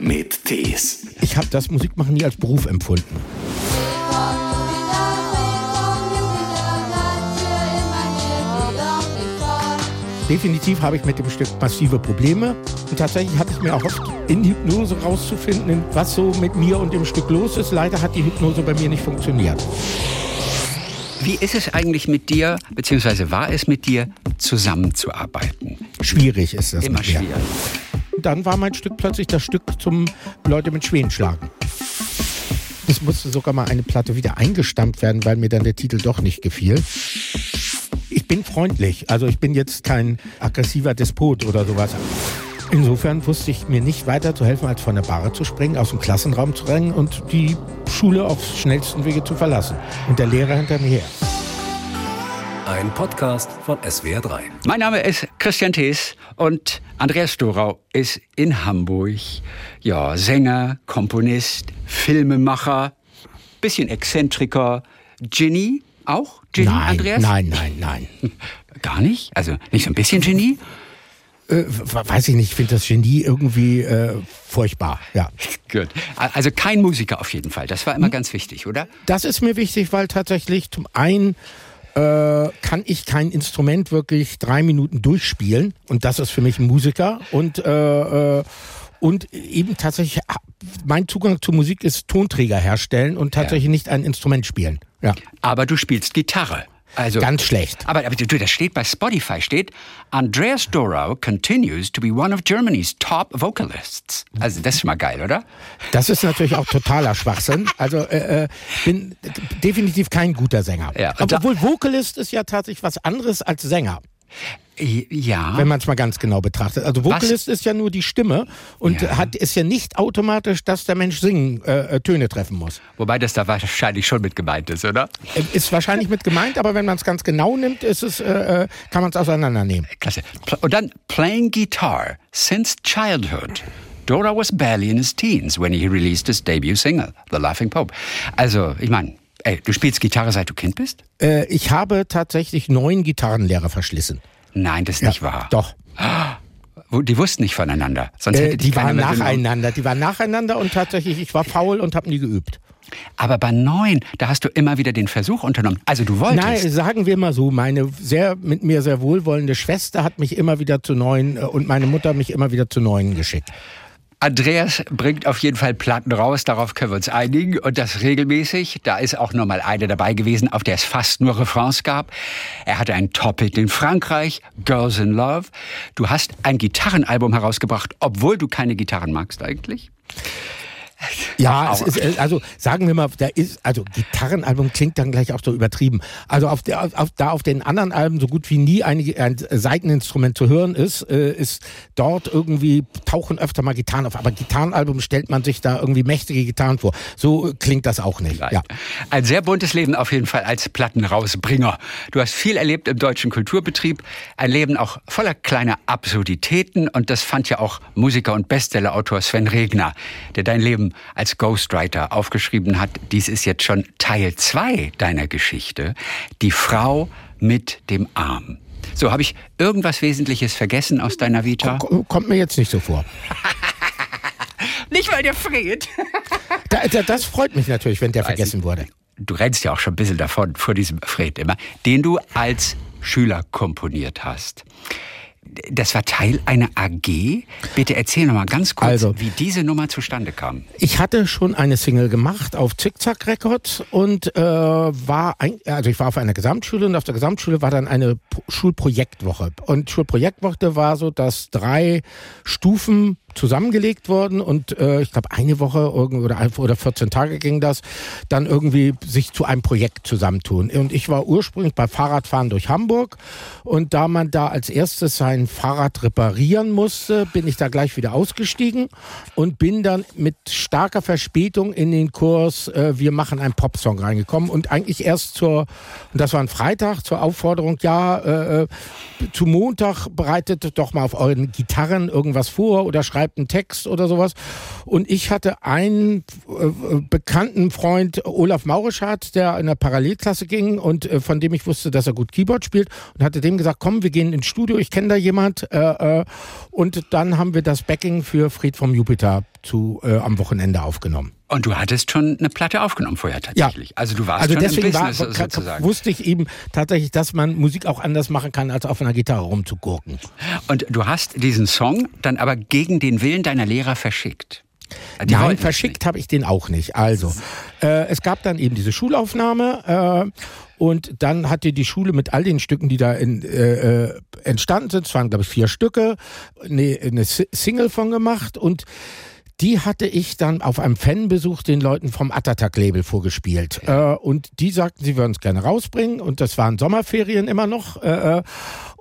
mit Tees. Ich habe das Musikmachen nie als Beruf empfunden. Definitiv habe ich mit dem Stück massive Probleme. Und tatsächlich hatte ich mir auch oft in Hypnose rauszufinden, was so mit mir und dem Stück los ist. Leider hat die Hypnose bei mir nicht funktioniert. Wie ist es eigentlich mit dir, beziehungsweise war es mit dir, zusammenzuarbeiten? Schwierig ist das. Immer mit schwierig. Dann war mein Stück plötzlich das Stück zum Leute mit Schweden schlagen. Es musste sogar mal eine Platte wieder eingestampft werden, weil mir dann der Titel doch nicht gefiel. Ich bin freundlich, also ich bin jetzt kein aggressiver Despot oder sowas. Insofern wusste ich mir nicht weiter zu helfen, als von der Bahre zu springen, aus dem Klassenraum zu rennen und die Schule auf schnellsten Wege zu verlassen. Und der Lehrer hinter mir her. Ein Podcast von SWR3. Mein Name ist Christian Thees und Andreas Dorau ist in Hamburg. Ja, Sänger, Komponist, Filmemacher, bisschen Exzentriker, Genie auch? Genie, nein, Andreas? nein, nein, nein. Gar nicht? Also nicht so ein bisschen Genie? Äh, weiß ich nicht, ich finde das Genie irgendwie äh, furchtbar. Ja. Gut. Also kein Musiker auf jeden Fall. Das war immer ganz wichtig, oder? Das ist mir wichtig, weil tatsächlich zum einen äh, kann ich kein Instrument wirklich drei Minuten durchspielen und das ist für mich ein Musiker und äh, äh, und eben tatsächlich mein Zugang zur Musik ist Tonträger herstellen und tatsächlich Ja. nicht ein Instrument spielen. Ja, Aber du spielst Gitarre. Also ganz schlecht. Aber, aber du, das steht bei Spotify, steht, Andreas Dorau continues to be one of Germany's top vocalists. Also das ist schon mal geil, oder? Das ist natürlich auch totaler Schwachsinn. Also äh, äh, bin definitiv kein guter Sänger. Ja, Obwohl Vocalist ist ja tatsächlich was anderes als Sänger. Ja. wenn man es mal ganz genau betrachtet. Also Vocalist ist ja nur die Stimme und Ja. hat ist ja nicht automatisch, dass der Mensch singen äh, äh, Töne treffen muss. Wobei das da wahrscheinlich schon mit gemeint ist, oder? Äh, Ist wahrscheinlich mit gemeint, aber wenn man es ganz genau nimmt, ist es, äh, äh, kann man es auseinandernehmen. Klasse. Und dann playing guitar since childhood. Dora was barely in his teens when he released his debut single, The Laughing Pope. Also, ich meine, ey, du spielst Gitarre seit du Kind bist? Äh, ich habe tatsächlich neun Gitarrenlehrer verschlissen. Nein, das ist nicht wahr. Doch. Die wussten nicht voneinander. Sonst Äh, hätte dich die waren nacheinander. Die waren nacheinander und tatsächlich, ich war faul und habe nie geübt. Aber bei neun, da hast du immer wieder den Versuch unternommen. Also du wolltest. Nein, sagen wir mal so, meine sehr mit mir sehr wohlwollende Schwester hat mich immer wieder zu neuen äh, und meine Mutter mich immer wieder zu neuen geschickt. Andreas bringt auf jeden Fall Platten raus, darauf können wir uns einigen. Und das regelmäßig. Da ist auch noch mal eine dabei gewesen, auf der es fast nur Refrains gab. Er hatte einen Top-Hit in Frankreich, Girls in Love. Du hast ein Gitarrenalbum herausgebracht, obwohl du keine Gitarren magst eigentlich. Ja, es ist, äh, also sagen wir mal, da ist, also Gitarrenalbum klingt dann gleich auch so übertrieben. Also auf der, auf, da auf den anderen Alben so gut wie nie ein, ein Seiteninstrument zu hören ist, äh, ist dort irgendwie tauchen öfter mal Gitarren auf. Aber Gitarrenalbum stellt man sich da irgendwie mächtige Gitarren vor. So äh, klingt das auch nicht. Ja. Ein sehr buntes Leben auf jeden Fall als Plattenrausbringer. Du hast viel erlebt im deutschen Kulturbetrieb, ein Leben auch voller kleiner Absurditäten und das fand ja auch Musiker und Bestsellerautor Sven Regner, der dein Leben als Ghostwriter aufgeschrieben hat. Dies ist jetzt schon Teil zwei deiner Geschichte, die Frau mit dem Arm. So, habe ich irgendwas Wesentliches vergessen aus deiner Vita? Ko- Kommt mir jetzt nicht so vor. Nicht, weil der friert. Da, da, das freut mich natürlich, wenn der vergessen wurde. du rennst ja auch schon ein bisschen davon, vor diesem Fred immer, den du als Schüler komponiert hast. Das war Teil einer AG. Bitte erzähl noch mal ganz kurz, Also- wie diese Nummer zustande kam. Ich hatte schon eine Single gemacht auf Zickzack Records und äh, war ein, also ich war auf einer Gesamtschule und auf der Gesamtschule war dann eine Schulprojektwoche und Schulprojektwoche war so, dass drei Stufen zusammengelegt wurden und äh, ich glaube eine Woche oder oder 14 Tage ging das, dann irgendwie sich zu einem Projekt zusammentun. Und ich war ursprünglich bei Fahrradfahren durch Hamburg und da man da als erstes sein Fahrrad reparieren musste, bin ich da gleich wieder ausgestiegen und bin dann mit starker Verspätung in den Kurs äh, Wir machen einen Popsong reingekommen und eigentlich erst zur, und das war ein Freitag, zur Aufforderung, ja, äh, äh, zu Montag bereitet doch mal auf euren Gitarren irgendwas vor oder schreibt einen Text oder sowas. Und ich hatte einen äh, bekannten Freund, Olaf Maurischardt, der in der Parallelklasse ging und äh, von dem ich wusste, dass er gut Keyboard spielt und hatte dem gesagt, komm, wir gehen ins Studio, ich kenne da jemand. Äh, äh, und dann haben wir das Backing für Fried vom Jupiter zu äh, am Wochenende aufgenommen. Und du hattest schon eine Platte aufgenommen vorher tatsächlich. Ja. Also du warst also schon deswegen im Business war, sozusagen. wusste ich eben tatsächlich, dass man Musik auch anders machen kann, als auf einer Gitarre rumzugurken. Und du hast diesen Song dann aber gegen den Willen deiner Lehrer verschickt. Die Nein, verschickt habe ich den auch nicht. Also, äh, es gab dann eben diese Schulaufnahme äh, und dann hatte die Schule mit all den Stücken, die da in, äh, äh entstanden sind, es waren glaube ich vier Stücke, eine, eine Single von gemacht und die hatte ich dann auf einem Fanbesuch den Leuten vom Atatak-Label vorgespielt. Äh, und die sagten, sie würden es gerne rausbringen. Und das waren Sommerferien immer noch. Äh, äh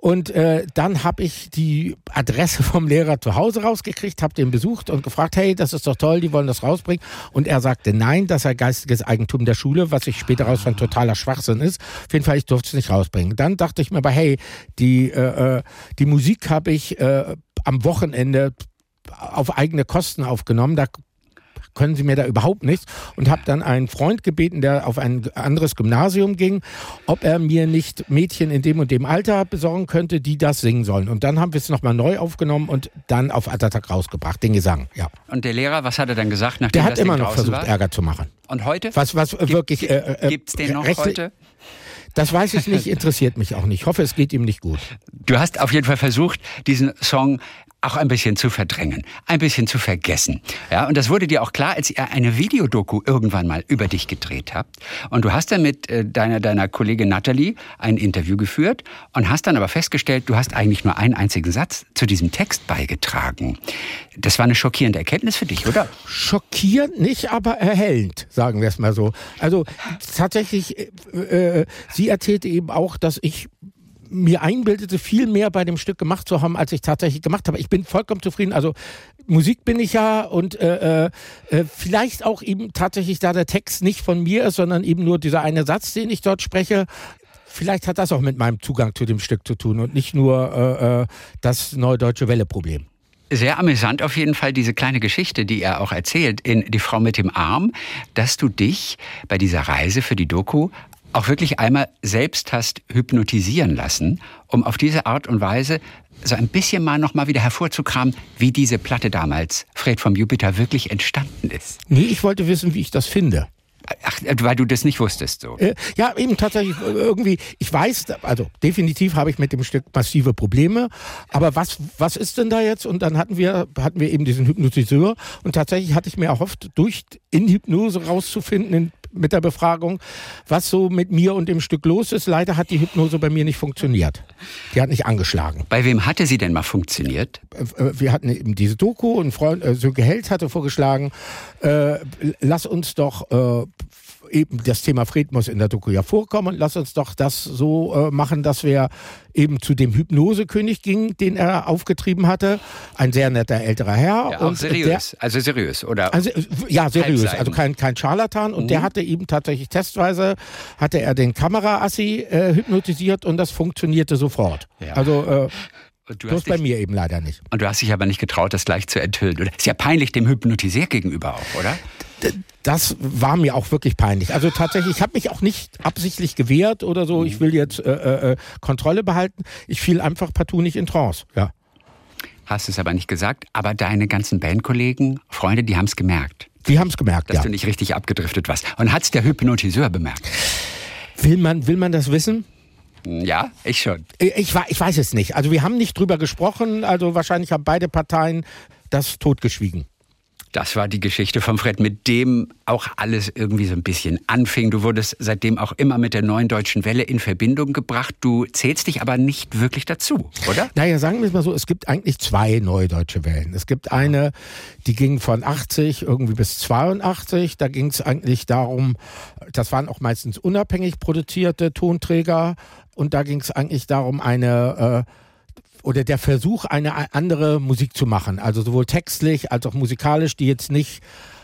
und äh, dann habe ich die Adresse vom Lehrer zu Hause rausgekriegt, habe den besucht und gefragt, hey, das ist doch toll, die wollen das rausbringen. Und er sagte, nein, das sei geistiges Eigentum der Schule, was ich später rausfand, totaler Schwachsinn ist. Auf jeden Fall, ich durfte es nicht rausbringen. Dann dachte ich mir aber, hey, die, äh, äh die Musik habe ich äh, am Wochenende auf eigene Kosten aufgenommen. Da können Sie mir da überhaupt nichts und habe dann einen Freund gebeten, der auf ein anderes Gymnasium ging, ob er mir nicht Mädchen in dem und dem Alter besorgen könnte, die das singen sollen. Und dann haben wir es nochmal neu aufgenommen und dann auf Atatak rausgebracht, den Gesang. Ja. Und der Lehrer, was hat er dann gesagt, nachdem Der hat das immer noch versucht, war? Ärger zu machen. Und heute? Was, was Gibt, wirklich. Äh, äh, Gibt es den noch heute? Das weiß ich nicht, interessiert mich auch nicht. Ich hoffe, es geht ihm nicht gut. Du hast auf jeden Fall versucht, diesen Song auch ein bisschen zu verdrängen, ein bisschen zu vergessen. Ja, und das wurde dir auch klar, als ihr eine Videodoku irgendwann mal über dich gedreht habt. Und du hast dann mit äh, deiner, deiner Kollegin Natalie ein Interview geführt und hast dann aber festgestellt, du hast eigentlich nur einen einzigen Satz zu diesem Text beigetragen. Das war eine schockierende Erkenntnis für dich, oder? Schockierend nicht, aber erhellend, sagen wir es mal so. Also tatsächlich, äh, äh sie erzählte eben auch, dass ich mir einbildete, viel mehr bei dem Stück gemacht zu haben, als ich tatsächlich gemacht habe. Ich bin vollkommen zufrieden. Also Musik bin ich ja und äh, äh, äh, vielleicht auch eben tatsächlich, da der Text nicht von mir ist, sondern eben nur dieser eine Satz, den ich dort spreche. Vielleicht hat das auch mit meinem Zugang zu dem Stück zu tun und nicht nur äh, äh das Neudeutsche Welle-Problem. Sehr amüsant auf jeden Fall diese kleine Geschichte, die er auch erzählt in Die Frau mit dem Arm, dass du dich bei dieser Reise für die Doku auch wirklich einmal selbst hast hypnotisieren lassen, um auf diese Art und Weise so ein bisschen mal noch mal wieder hervorzukramen, wie diese Platte damals, Fred vom Jupiter, wirklich entstanden ist. Nee, ich wollte wissen, wie ich das finde. Ach, weil du das nicht wusstest so. Äh, ja, eben tatsächlich äh, irgendwie, ich weiß, also definitiv habe ich mit dem Stück massive Probleme, aber was, was ist denn da jetzt? Und dann hatten wir, hatten wir eben diesen Hypnotiseur und tatsächlich hatte ich mir erhofft, durch in Hypnose rauszufinden, in mit der Befragung, was so mit mir und dem Stück los ist. Leider hat die Hypnose bei mir nicht funktioniert. Die hat nicht angeschlagen. Bei wem hatte sie denn mal funktioniert? Äh, äh, wir hatten eben diese Doku und Freund, äh, Sönke Held hatte vorgeschlagen, äh, lass uns doch äh, eben das Thema Fred muss in der Doku ja vorkommen. Lass uns doch das so äh, machen, dass wir eben zu dem Hypnosekönig gingen, den er aufgetrieben hatte. Ein sehr netter älterer Herr. Ja, und seriös, der, also seriös, oder? Also, ja, seriös, also kein, kein Scharlatan. Und mhm. der hatte eben tatsächlich testweise, hatte er den Kameraassi äh, hypnotisiert und das funktionierte sofort. Ja. Also äh, Du Bloß dich, bei mir eben leider nicht. Und du hast dich aber nicht getraut, das gleich zu enthüllen. Ist ja peinlich dem Hypnotiseur gegenüber auch, oder? Das war mir auch wirklich peinlich. Also tatsächlich, ich habe mich auch nicht absichtlich gewehrt oder so. Ich will jetzt äh, äh, äh, Kontrolle behalten. Ich fiel einfach partout nicht in Trance. Ja. Hast es aber nicht gesagt. Aber deine ganzen Bandkollegen, Freunde, die haben es gemerkt. Die haben es gemerkt, dass ja. du nicht richtig abgedriftet warst. Und hat es der Hypnotiseur bemerkt? Will man, will man das wissen? Ja, ich schon. Ich, ich weiß es nicht. Also wir haben nicht drüber gesprochen. Also wahrscheinlich haben beide Parteien das totgeschwiegen. Das war die Geschichte von Fred, mit dem auch alles irgendwie so ein bisschen anfing. Du wurdest seitdem auch immer mit der neuen deutschen Welle in Verbindung gebracht. Du zählst dich aber nicht wirklich dazu, oder? Naja, sagen wir es mal so, es gibt eigentlich zwei neue deutsche Wellen. Es gibt eine, die ging von 80 irgendwie bis 82. Da ging es eigentlich darum, das waren auch meistens unabhängig produzierte Tonträger. Und da ging es eigentlich darum, eine... Äh, oder der Versuch, eine andere Musik zu machen, also sowohl textlich als auch musikalisch, die jetzt nicht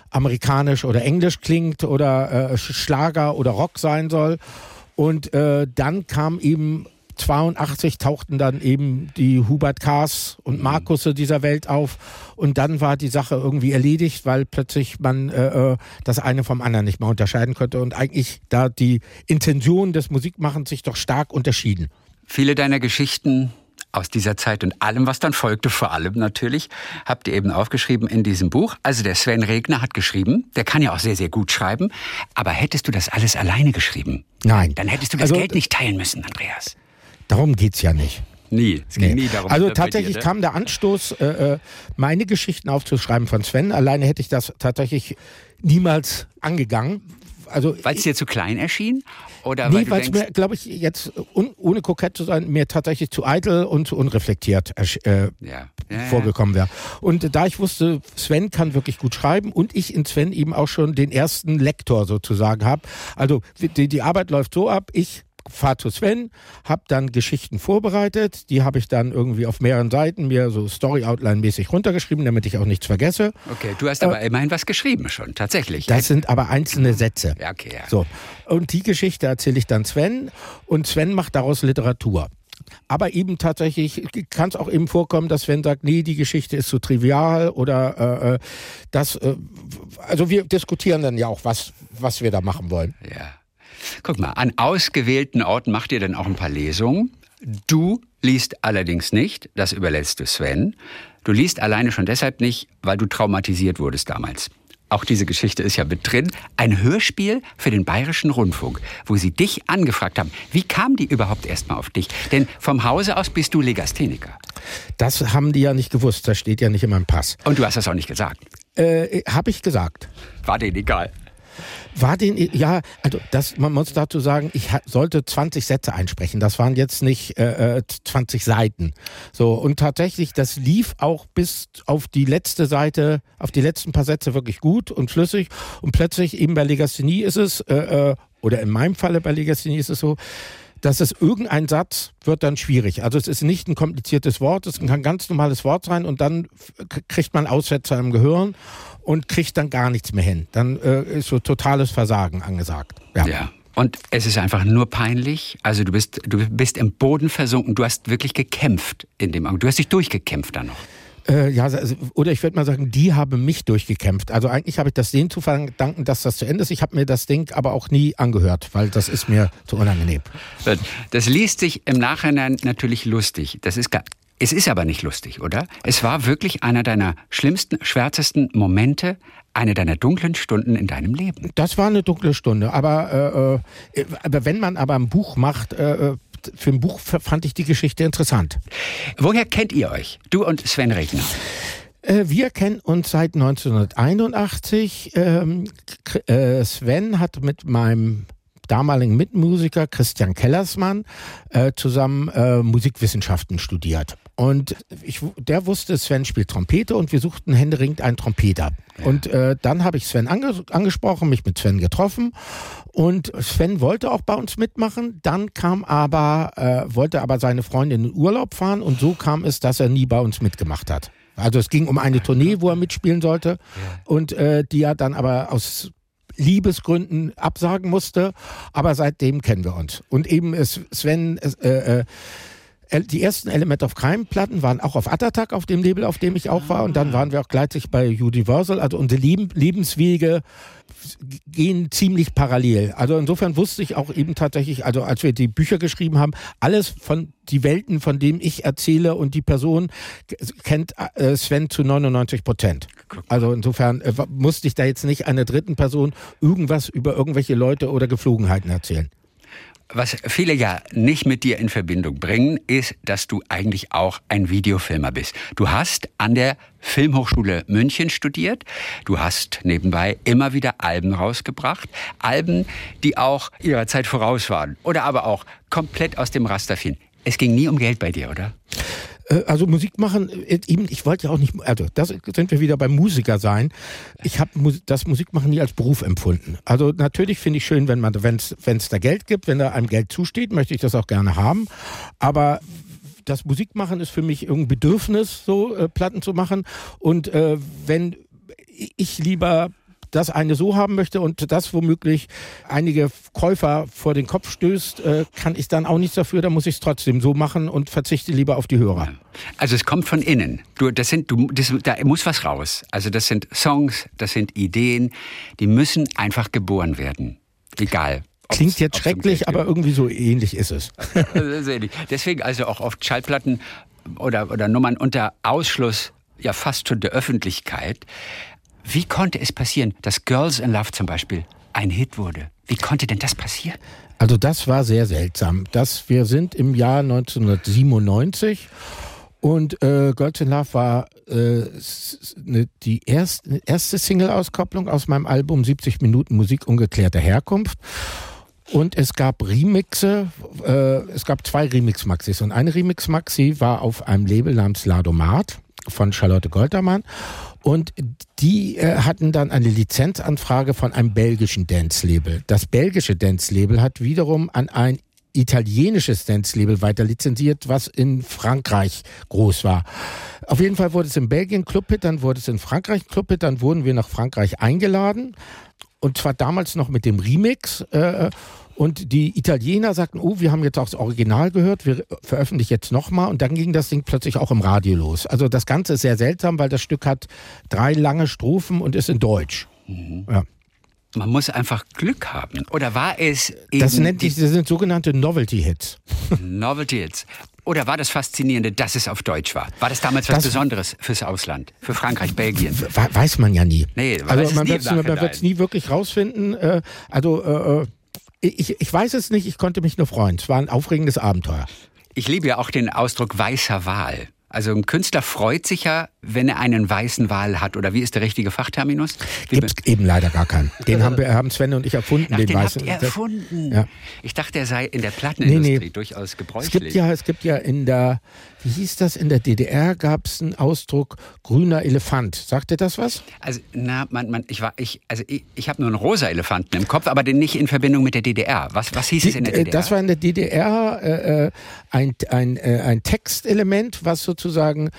amerikanisch oder englisch klingt oder äh, Schlager oder Rock sein soll. Und äh, dann kam eben 82 tauchten dann eben die Hubert Kahrs und Markusse dieser Welt auf und dann war die Sache irgendwie erledigt, weil plötzlich man äh, äh das eine vom anderen nicht mehr unterscheiden konnte und eigentlich da die Intention des Musikmachens sich doch stark unterschieden. Viele deiner Geschichten aus dieser Zeit und allem, was dann folgte, vor allem natürlich, habt ihr eben aufgeschrieben in diesem Buch. Also der Sven Regner hat geschrieben, der kann ja auch sehr, sehr gut schreiben, aber hättest du das alles alleine geschrieben? Nein. Dann hättest du das Also, Geld nicht teilen müssen, Andreas. Darum geht's ja nicht. Nie. Es ging Nee. nie darum. also bei dir, tatsächlich ne? kam der Anstoß, äh, äh, meine Geschichten aufzuschreiben von Sven. Alleine hätte ich das tatsächlich niemals angegangen. Also Weil es dir zu klein erschien? Oder Nee, weil es mir, glaube ich, jetzt, un, ohne kokett zu sein, mir tatsächlich zu eitel und zu unreflektiert äh, ja, ja. vorgekommen wäre. Und da ich wusste, Sven kann wirklich gut schreiben und ich in Sven eben auch schon den ersten Lektor sozusagen habe. Also die, die Arbeit läuft so ab, ich fahre zu Sven, habe dann Geschichten vorbereitet, die habe ich dann irgendwie auf mehreren Seiten mir so Story-Outline-mäßig runtergeschrieben, damit ich auch nichts vergesse. Okay, du hast aber immerhin was geschrieben schon, tatsächlich. Das sind aber einzelne Sätze. ja, okay, ja. So. Und die Geschichte erzähle ich dann Sven und Sven macht daraus Literatur. Aber eben tatsächlich kann es auch eben vorkommen, dass Sven sagt, nee, die Geschichte ist zu trivial oder äh, äh, das, äh, also wir diskutieren dann ja auch, was, was wir da machen wollen. Ja. Guck mal, an ausgewählten Orten macht ihr dann auch ein paar Lesungen. Du liest allerdings nicht, das überlässt du Sven. Du liest alleine schon deshalb nicht, weil du traumatisiert wurdest damals. Auch diese Geschichte ist ja mit drin. Ein Hörspiel für den Bayerischen Rundfunk, wo sie dich angefragt haben. Wie kam die überhaupt erstmal auf dich? Denn vom Hause aus bist du Legastheniker. Das haben die ja nicht gewusst, das steht ja nicht in meinem Pass. Und du hast das auch nicht gesagt. Äh, Habe ich gesagt. War denen egal. War den, ja, also das, man muss dazu sagen, ich sollte 20 Sätze einsprechen. Das waren jetzt nicht äh, äh, 20 Seiten. So, und tatsächlich, das lief auch bis auf die letzte Seite, auf die letzten paar Sätze wirklich gut und flüssig. Und plötzlich eben bei Legasthenie ist es, äh, äh, oder in meinem Falle bei Legasthenie ist es so, dass es irgendein Satz wird dann schwierig. Also es ist nicht ein kompliziertes Wort, es kann ein ganz normales Wort sein und dann kriegt man Aussetzer im Gehirn und kriegt dann gar nichts mehr hin. Dann äh, ist so totales Versagen angesagt. Ja. Ja. Und es ist einfach nur peinlich. Also du bist, du bist im Boden versunken. Du hast wirklich gekämpft in dem Augenblick. Du hast dich durchgekämpft dann noch. Äh, ja, also, oder ich würde mal sagen, die haben mich durchgekämpft. Also eigentlich habe ich das denen zu verdanken, dass das zu Ende ist. Ich habe mir das Ding aber auch nie angehört, weil das ist mir zu unangenehm. Das liest sich im Nachhinein natürlich lustig. Das ist gar, es ist aber nicht lustig, oder? Es war wirklich einer deiner schlimmsten, schwärzesten Momente, eine deiner dunklen Stunden in deinem Leben. Das war eine dunkle Stunde, aber, äh, äh, aber wenn man aber ein Buch macht, äh, äh, für ein Buch fand ich die Geschichte interessant. Woher kennt ihr euch? Du und Sven Regner. Äh, wir kennen uns seit 1981. Ähm, äh, Sven hat mit meinem damaligen Mitmusiker Christian Kellersmann äh, zusammen äh, Musikwissenschaften studiert. Und ich, der wusste, Sven spielt Trompete und wir suchten händeringend einen Trompeter. Und äh, dann habe ich Sven ange angesprochen, mich mit Sven getroffen und Sven wollte auch bei uns mitmachen. Dann kam aber, äh, wollte aber seine Freundin in Urlaub fahren und so kam es, dass er nie bei uns mitgemacht hat. Also es ging um eine Tournee, wo er mitspielen sollte und äh, die er dann aber aus Liebesgründen absagen musste. Aber seitdem kennen wir uns. Und eben ist Sven, äh, äh, die ersten Element of Crime Platten waren auch auf Attack, auf dem Label, auf dem ich auch war. Und dann waren wir auch gleichzeitig bei Universal. Also unsere Leben, Lebenswege gehen ziemlich parallel. Also insofern wusste ich auch eben tatsächlich, also als wir die Bücher geschrieben haben, alles von die Welten, von denen ich erzähle und die Person kennt äh, Sven zu 99 Prozent. Also insofern äh, musste ich da jetzt nicht einer dritten Person irgendwas über irgendwelche Leute oder Geflogenheiten erzählen. Was viele ja nicht mit dir in Verbindung bringen, ist, dass du eigentlich auch ein Videofilmer bist. Du hast an der Filmhochschule München studiert. Du hast nebenbei immer wieder Alben rausgebracht. Alben, die auch ihrer Zeit voraus waren. Oder aber auch komplett aus dem Raster fielen. Es ging nie um Geld bei dir, oder? Äh, Also Musik machen, äh, eben, ich wollte ja auch nicht, also das sind wir wieder beim Musiker sein. Ich habe das Musikmachen nie als Beruf empfunden. Also natürlich finde ich schön, wenn man, wenn es da Geld gibt, wenn da einem Geld zusteht, möchte ich das auch gerne haben. Aber das Musikmachen ist für mich irgendein Bedürfnis, so äh, Platten zu machen. Und äh, wenn ich lieber das eine so haben möchte und das womöglich einige Käufer vor den Kopf stößt, äh, kann ich dann auch nichts dafür, dann muss ich es trotzdem so machen und verzichte lieber auf die Hörer. Also es kommt von innen. Du, das sind, du, das, da muss was raus. Also das sind Songs, das sind Ideen, die müssen einfach geboren werden. Egal. Klingt jetzt schrecklich, aber irgendwie so ähnlich ist es. Deswegen also auch oft Schallplatten oder, oder Nummern unter Ausschluss ja fast schon der Öffentlichkeit. Wie konnte es passieren, dass Girls in Love zum Beispiel ein Hit wurde? Wie konnte denn das passieren? Also das war sehr seltsam. Das, wir sind im Jahr 1997 und äh, Girls in Love war äh, ne, die erste, erste Single-Auskopplung aus meinem Album 70 Minuten Musik ungeklärter Herkunft. Und es gab Remixe, äh, es gab zwei Remix-Maxis. Und eine Remix-Maxi war auf einem Label namens Ladomat von Charlotte Goltermann. Und die äh, hatten dann eine Lizenzanfrage von einem belgischen Dance-Label. Das belgische Dance-Label hat wiederum an ein italienisches Dance-Label weiter lizenziert, was in Frankreich groß war. Auf jeden Fall wurde es in Belgien Clubhit, dann wurde es in Frankreich Clubhit, dann wurden wir nach Frankreich eingeladen. Und zwar damals noch mit dem Remix. Äh, und die Italiener sagten, oh, wir haben jetzt auch das Original gehört, wir veröffentlichen jetzt nochmal. Und dann ging das Ding plötzlich auch im Radio los. Also das Ganze ist sehr seltsam, weil das Stück hat drei lange Strophen und ist in Deutsch. Mhm. Ja. Man muss einfach Glück haben. Oder war es eben Das nennt sich, das sind sogenannte Novelty-Hits. Novelty-Hits. Oder war das Faszinierende, dass es auf Deutsch war? War das damals was das Besonderes fürs Ausland? Für Frankreich, Belgien? Weiß man ja nie. Nee, also man wird es nie wirklich rausfinden. Äh, also äh, äh ich, ich weiß es nicht, ich konnte mich nur freuen. Es war ein aufregendes Abenteuer. Ich liebe ja auch den Ausdruck weißer Wal. Also ein Künstler freut sich ja, wenn er einen weißen Wal hat. Oder wie ist der richtige Fachterminus? Gibt es eben leider gar keinen. Den haben, wir, haben Sven und ich erfunden, Ach, den, den weißen. Habt ihr erfunden? Ja. Ich dachte, er sei in der Plattenindustrie nee, nee. durchaus gebräuchlich. Es gibt ja, es gibt ja in der wie hieß das, in der DDR gab es einen Ausdruck grüner Elefant. Sagt dir das was? Also, na, man, man, ich war, ich, also ich, ich habe nur einen rosa Elefanten im Kopf, aber den nicht in Verbindung mit der DDR. Was, was hieß es in der DDR? Das war in der DDR äh, äh, ein, ein, äh, ein Textelement, was sozusagen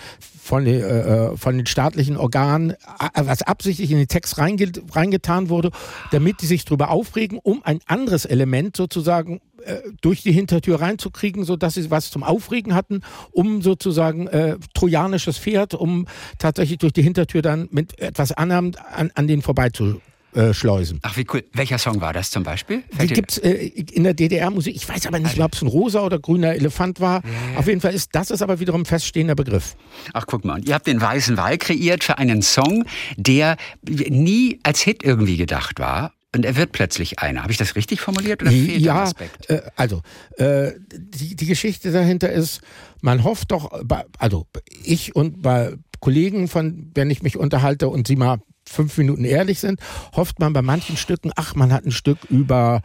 von, äh, äh von den staatlichen Organen, äh, was absichtlich in den Text reingetan wurde, damit die sich darüber aufregen, um ein anderes Element sozusagen äh, durch die Hintertür reinzukriegen, so dass sie was zum Aufregen hatten, um sozusagen äh, trojanisches Pferd, um tatsächlich durch die Hintertür dann mit etwas anderem an, an den vorbeizu äh, schleusen. Ach, wie cool. Welcher Song war das zum Beispiel? Fällt die gibt's äh, in der DDR-Musik. Ich weiß aber nicht, ob es ein rosa oder grüner Elefant war. Ja. Auf jeden Fall ist das ist aber wiederum ein feststehender Begriff. Ach, guck mal. Und ihr habt den Weißen Wall kreiert für einen Song, der nie als Hit irgendwie gedacht war und er wird plötzlich einer. Habe ich das richtig formuliert oder fehlt ja, Aspekt? Äh, also äh, die, die Geschichte dahinter ist, man hofft doch, also ich und bei Kollegen, von wenn ich mich unterhalte und sie mal fünf Minuten ehrlich sind, hofft man bei manchen Stücken, ach, man hat ein Stück über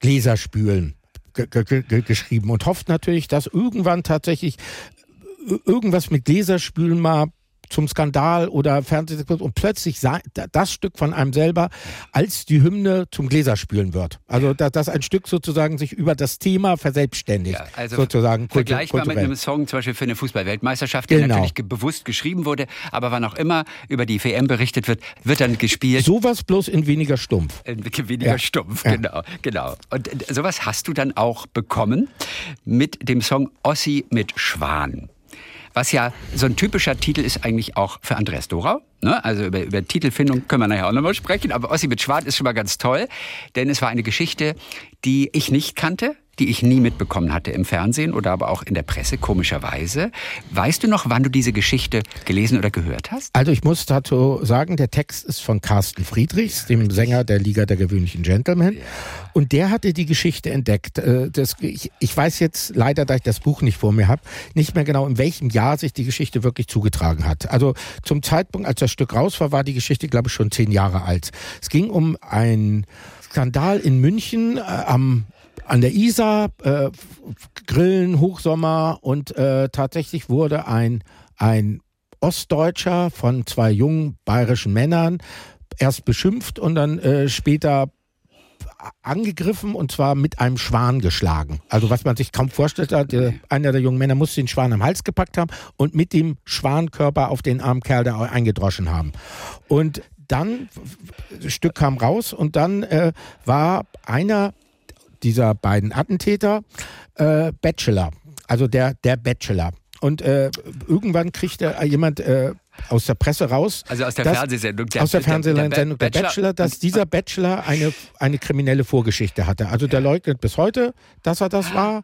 Gläserspülen geschrieben und hofft natürlich, dass irgendwann tatsächlich irgendwas mit Gläserspülen mal zum Skandal oder Fernsehsequenz und plötzlich das Stück von einem selber als die Hymne zum Gläserspülen wird. Also dass, dass ein Stück sozusagen sich über das Thema verselbstständigt. Ja, also sozusagen vergleichbar kulturell. mit einem Song zum Beispiel für eine Fußballweltmeisterschaft, der genau. natürlich bewusst geschrieben wurde, aber wann auch immer über die WM berichtet wird, wird dann gespielt. Sowas bloß in weniger stumpf. In weniger ja. stumpf, ja. genau, genau. Und sowas hast du dann auch bekommen mit dem Song Ossi mit Schwan was ja so ein typischer Titel ist eigentlich auch für Andreas Dorau. Ne? Also über, über Titelfindung können wir nachher auch nochmal sprechen. Aber Ossi mit Schwart ist schon mal ganz toll, denn es war eine Geschichte, die ich nicht kannte, die ich nie mitbekommen hatte im Fernsehen oder aber auch in der Presse, komischerweise. Weißt du noch, wann du diese Geschichte gelesen oder gehört hast? Also ich muss dazu sagen, der Text ist von Carsten Friedrichs, dem Sänger der Liga der gewöhnlichen Gentlemen. Ja. Und der hatte die Geschichte entdeckt. Äh, das, ich, ich weiß jetzt leider, da ich das Buch nicht vor mir habe, nicht mehr genau, in welchem Jahr sich die Geschichte wirklich zugetragen hat. Also zum Zeitpunkt, als das Stück raus war, war die Geschichte, glaube ich, schon zehn Jahre alt. Es ging um ein Skandal in München äh, am an der Isar, äh, Grillen, Hochsommer und äh, tatsächlich wurde ein, ein Ostdeutscher von zwei jungen bayerischen Männern erst beschimpft und dann äh, später angegriffen und zwar mit einem Schwan geschlagen. Also was man sich kaum vorstellt, der, einer der jungen Männer muss den Schwan am Hals gepackt haben und mit dem Schwankörper auf den armen Kerl da eingedroschen haben. Und dann, das Stück kam raus und dann äh, war einer dieser beiden Attentäter äh, Bachelor, also der, der Bachelor. Und äh, irgendwann kriegt er jemand äh, aus der Presse raus. Also aus der dass, Fernsehsendung. Der, aus der Fernsehsendung der, der, Bachelor, dass dieser Bachelor eine, eine kriminelle Vorgeschichte hatte. Also der leugnet bis heute, dass er das war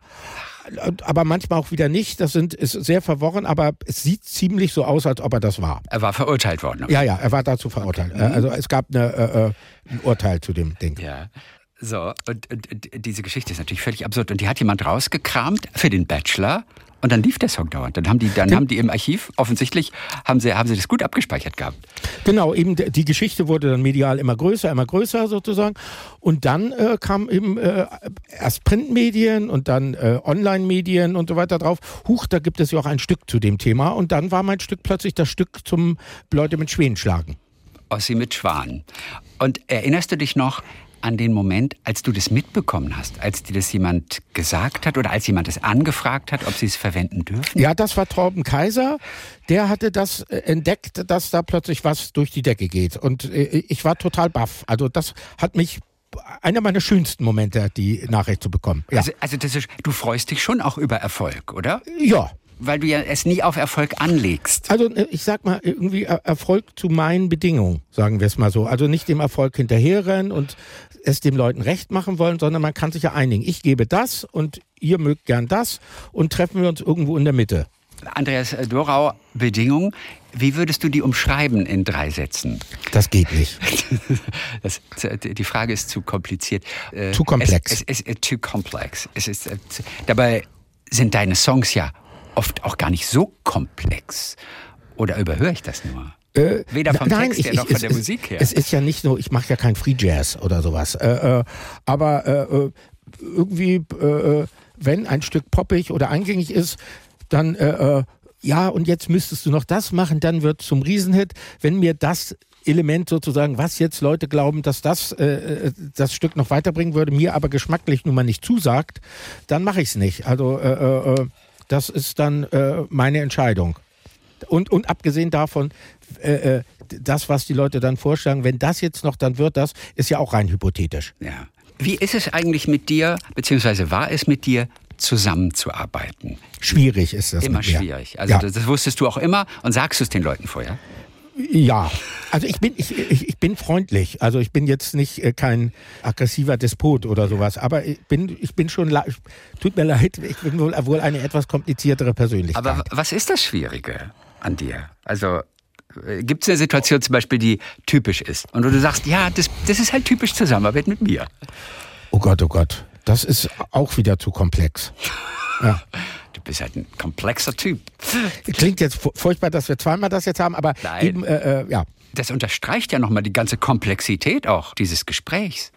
aber manchmal auch wieder nicht. Das sind, ist sehr verworren, aber es sieht ziemlich so aus, als ob er das war. Er war verurteilt worden. Ja, ja, er war dazu verurteilt. Okay. Also es gab eine, äh, äh, ein Urteil zu dem Ding. Ja. So, und, und, und, diese Geschichte ist natürlich völlig absurd. Und die hat jemand rausgekramt für den Bachelor. Und dann lief der Song dauernd. Dann haben die, dann haben die im Archiv offensichtlich haben sie, haben sie das gut abgespeichert gehabt. Genau, eben die Geschichte wurde dann medial immer größer, immer größer sozusagen. Und dann äh, kam eben äh, erst Printmedien und dann äh, Online-Medien und so weiter drauf. Huch, da gibt es ja auch ein Stück zu dem Thema. Und dann war mein Stück plötzlich das Stück zum Leute mit Schwänen schlagen. Ossi mit Schwan. Und erinnerst du dich noch, an den Moment, als du das mitbekommen hast, als dir das jemand gesagt hat oder als jemand es angefragt hat, ob sie es verwenden dürfen? Ja, das war Torben Kaiser. Der hatte das äh, entdeckt, dass da plötzlich was durch die Decke geht. Und äh, ich war total baff. Also das hat mich einer meiner schönsten Momente, die Nachricht zu bekommen. Ja. Also, also ist, du freust dich schon auch über Erfolg, oder? Ja, weil du ja es nie auf Erfolg anlegst. Also äh, ich sag mal, irgendwie Erfolg zu meinen Bedingungen, sagen wir es mal so. Also nicht dem Erfolg hinterherrennen und es dem Leuten recht machen wollen, sondern man kann sich ja einigen. Ich gebe das und ihr mögt gern das und treffen wir uns irgendwo in der Mitte. Andreas Dorau, Bedingungen. Wie würdest du die umschreiben in drei Sätzen? Das geht nicht. das, die Frage ist zu kompliziert. Äh, zu komplex. Es, es ist äh, zu komplex. Es ist, dabei sind deine Songs ja oft auch gar nicht so komplex. Oder überhöre ich das nur? Äh, Weder vom nein, Text her noch von der Musik her. Es ist ja nicht nur, ich mache ja kein Free Jazz oder sowas. Äh, äh, aber äh, äh, irgendwie, äh, wenn ein Stück poppig oder eingängig ist, dann ja, und jetzt müsstest du noch das machen, dann wird zum Riesenhit. Wenn mir das Element sozusagen, was jetzt Leute glauben, dass das äh, das Stück noch weiterbringen würde, mir aber geschmacklich nun mal nicht zusagt, dann mache ich es nicht. Also äh, äh, das ist dann äh, meine Entscheidung. Und, und abgesehen davon, äh, äh, das, was die Leute dann vorschlagen, wenn das jetzt noch, dann wird das, ist ja auch rein hypothetisch. Ja. Wie ist es eigentlich mit dir, beziehungsweise war es mit dir, zusammenzuarbeiten? Schwierig ist das. Immer schwierig. Also ja. das, das wusstest du auch immer und sagst es den Leuten vorher? Ja, also ich bin, ich, ich, bin freundlich. Also ich bin jetzt nicht äh, kein aggressiver Despot oder sowas, aber ich bin, ich bin schon, tut mir leid, ich bin wohl, wohl eine etwas kompliziertere Persönlichkeit. Aber was ist das Schwierige an dir? Also äh, gibt es eine Situation zum Beispiel, die typisch ist und wo du sagst, ja, das, das ist halt typisch Zusammenarbeit mit mir? Oh Gott, oh Gott, das ist auch wieder zu komplex. Ja. Du bist halt ein komplexer Typ. Klingt jetzt furchtbar, dass wir zweimal das jetzt haben, aber Nein. eben, äh, äh, ja. Das unterstreicht ja nochmal die ganze Komplexität auch dieses Gesprächs.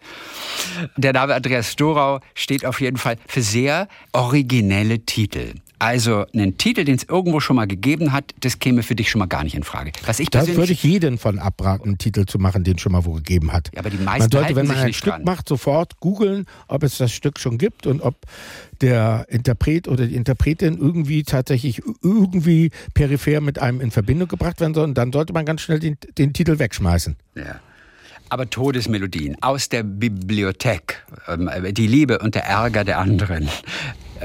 Der Name Andreas Storau steht auf jeden Fall für sehr originelle Titel. Also einen Titel, den es irgendwo schon mal gegeben hat, das käme für dich schon mal gar nicht in Frage. Was ich das würde ich jeden von abraten, einen Titel zu machen, den es schon mal wo gegeben hat. Ja, aber die meisten man sollte, wenn man ein Stück dran. macht, sofort googeln, ob es das Stück schon gibt und ob der Interpret oder die Interpretin irgendwie tatsächlich irgendwie peripher mit einem in Verbindung gebracht werden soll. Und dann sollte man ganz schnell den, den Titel wegschmeißen. Ja. Aber Todesmelodien aus der Bibliothek, ähm, die Liebe und der Ärger der anderen,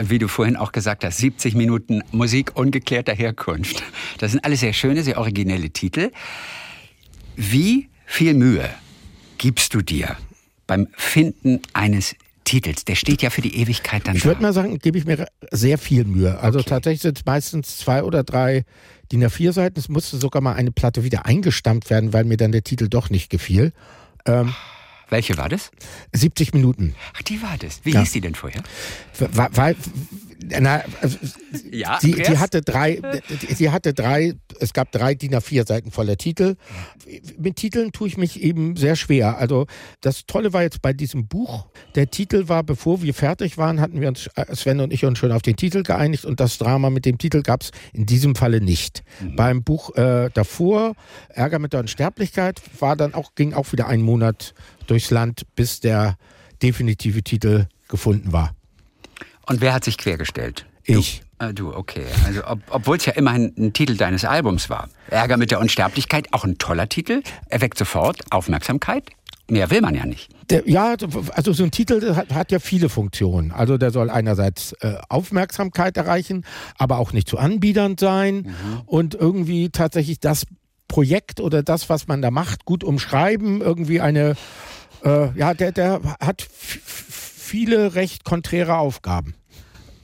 wie du vorhin auch gesagt hast, 70 Minuten Musik ungeklärter Herkunft. Das sind alles sehr schöne, sehr originelle Titel. Wie viel Mühe gibst du dir beim Finden eines Titels? Der steht ja für die Ewigkeit dann Ich würde mal sagen, gebe ich mir sehr viel Mühe. Also okay. tatsächlich sind es meistens zwei oder drei DIN A4 Seiten. Es musste sogar mal eine Platte wieder eingestammt werden, weil mir dann der Titel doch nicht gefiel. Ähm, welche war das? 70 Minuten. Ach, die war das. Wie ja. hieß die denn vorher? Weil, na, also, ja, die, die, hatte drei, die hatte drei, es gab drei DIN A4 Seiten voller Titel. Mit Titeln tue ich mich eben sehr schwer. Also das Tolle war jetzt bei diesem Buch, der Titel war, bevor wir fertig waren, hatten wir uns, äh, Sven und ich uns schon auf den Titel geeinigt und das Drama mit dem Titel gab es in diesem Falle nicht. Mhm. Beim Buch äh, davor, Ärger mit der Unsterblichkeit, war dann auch, ging auch wieder ein Monat durchs Land, bis der definitive Titel gefunden war. Und wer hat sich quergestellt? Ich. Du, äh, du okay. Also, ob, obwohl es ja immerhin ein Titel deines Albums war. Ärger mit der Unsterblichkeit, auch ein toller Titel. Er weckt sofort Aufmerksamkeit. Mehr will man ja nicht. Der, ja, also so ein Titel hat, hat, ja viele Funktionen. Also der soll einerseits äh, Aufmerksamkeit erreichen, aber auch nicht zu anbiedernd sein mhm. und irgendwie tatsächlich das Projekt oder das, was man da macht, gut umschreiben. Irgendwie eine, äh, ja, der, der hat viele recht konträre Aufgaben.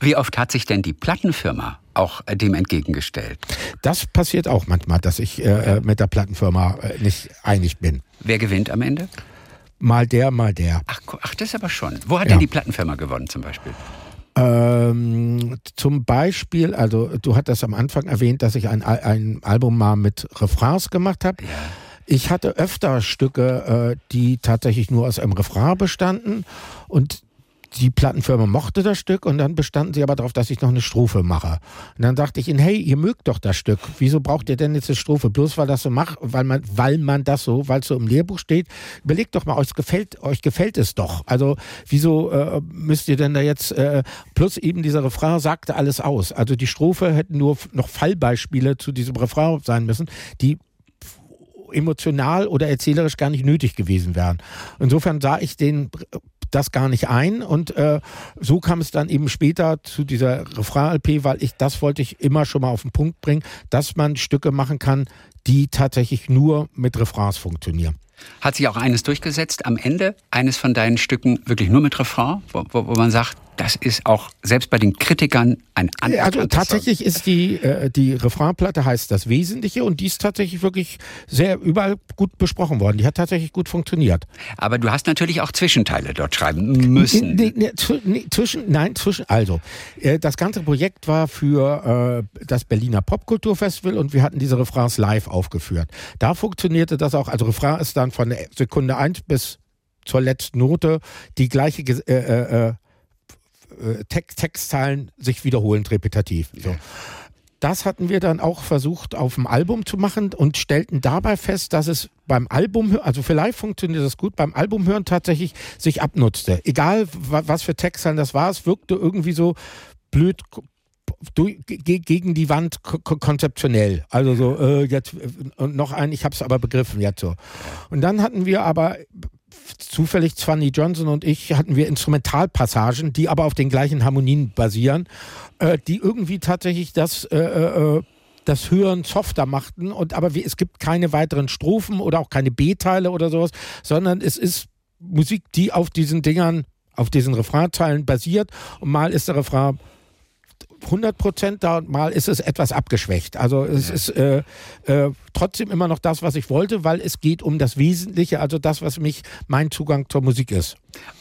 Wie oft hat sich denn die Plattenfirma auch äh, dem entgegengestellt? Das passiert auch manchmal, dass ich äh, äh mit der Plattenfirma äh, nicht einig bin. Wer gewinnt am Ende? Mal der, mal der. Ach, ach das aber schon. Wo hat ja. denn die Plattenfirma gewonnen zum Beispiel? Ähm, zum Beispiel, also du hattest am Anfang erwähnt, dass ich ein, ein Album mal mit Refrains gemacht habe. Ja. Ich hatte öfter Stücke, die tatsächlich nur aus einem Refrain bestanden und die Plattenfirma mochte das Stück und dann bestanden sie aber darauf, dass ich noch eine Strophe mache. Und dann dachte ich ihnen, hey, ihr mögt doch das Stück. Wieso braucht ihr denn jetzt eine Strophe? Bloß weil das so macht, weil man, weil man das so, weil es so im Lehrbuch steht. Überlegt doch mal, euch gefällt, euch gefällt es doch. Also wieso äh, müsst ihr denn da jetzt, äh, plus eben dieser Refrain sagte alles aus. Also die Strophe hätten nur noch Fallbeispiele zu diesem Refrain sein müssen, die emotional oder erzählerisch gar nicht nötig gewesen wären. Insofern sah ich den das gar nicht ein und äh, so kam es dann eben später zu dieser Refrain-LP, weil ich das wollte ich immer schon mal auf den Punkt bringen, dass man Stücke machen kann, die tatsächlich nur mit Refrains funktionieren. Hat sich auch eines durchgesetzt am Ende, eines von deinen Stücken wirklich nur mit Refrain, wo, wo, wo man sagt, das ist auch selbst bei den Kritikern ein anderes. Also tatsächlich ist die, äh, die Refrainplatte heißt das Wesentliche und die ist tatsächlich wirklich sehr überall gut besprochen worden. Die hat tatsächlich gut funktioniert. Aber du hast natürlich auch Zwischenteile dort schreiben müssen. Nee, nee, nee, zwischen, nein, zwischen, also, äh, das ganze Projekt war für äh, das Berliner Popkulturfestival und wir hatten diese Refrains live aufgeführt. Da funktionierte das auch, also Refrain ist dann von der Sekunde 1 bis zur letzten Note die gleiche äh, äh, äh äh, Text, Textzeilen sich wiederholend repetitiv. So. Das hatten wir dann auch versucht auf dem Album zu machen und stellten dabei fest, dass es beim Album, also für live funktioniert das gut, beim Albumhören tatsächlich sich abnutzte. Egal, was für Textzeilen das war, es wirkte irgendwie so blöd gegen die Wand konzeptionell. Also so, äh, jetzt und noch ein, ich habe es aber begriffen jetzt so. Und dann hatten wir aber zufällig Swanny Johnson und ich hatten wir Instrumentalpassagen, die aber auf den gleichen Harmonien basieren, äh, die irgendwie tatsächlich das äh, äh, das Hören softer machten. Und aber wie, es gibt keine weiteren Strophen oder auch keine B-Teile oder sowas, sondern es ist Musik, die auf diesen Dingern, auf diesen Refrainteilen basiert. Und mal ist der Refrain 100 Prozent da und mal ist es etwas abgeschwächt. Also es ja. ist äh, äh, trotzdem immer noch das, was ich wollte, weil es geht um das Wesentliche, also das, was mich mein Zugang zur Musik ist.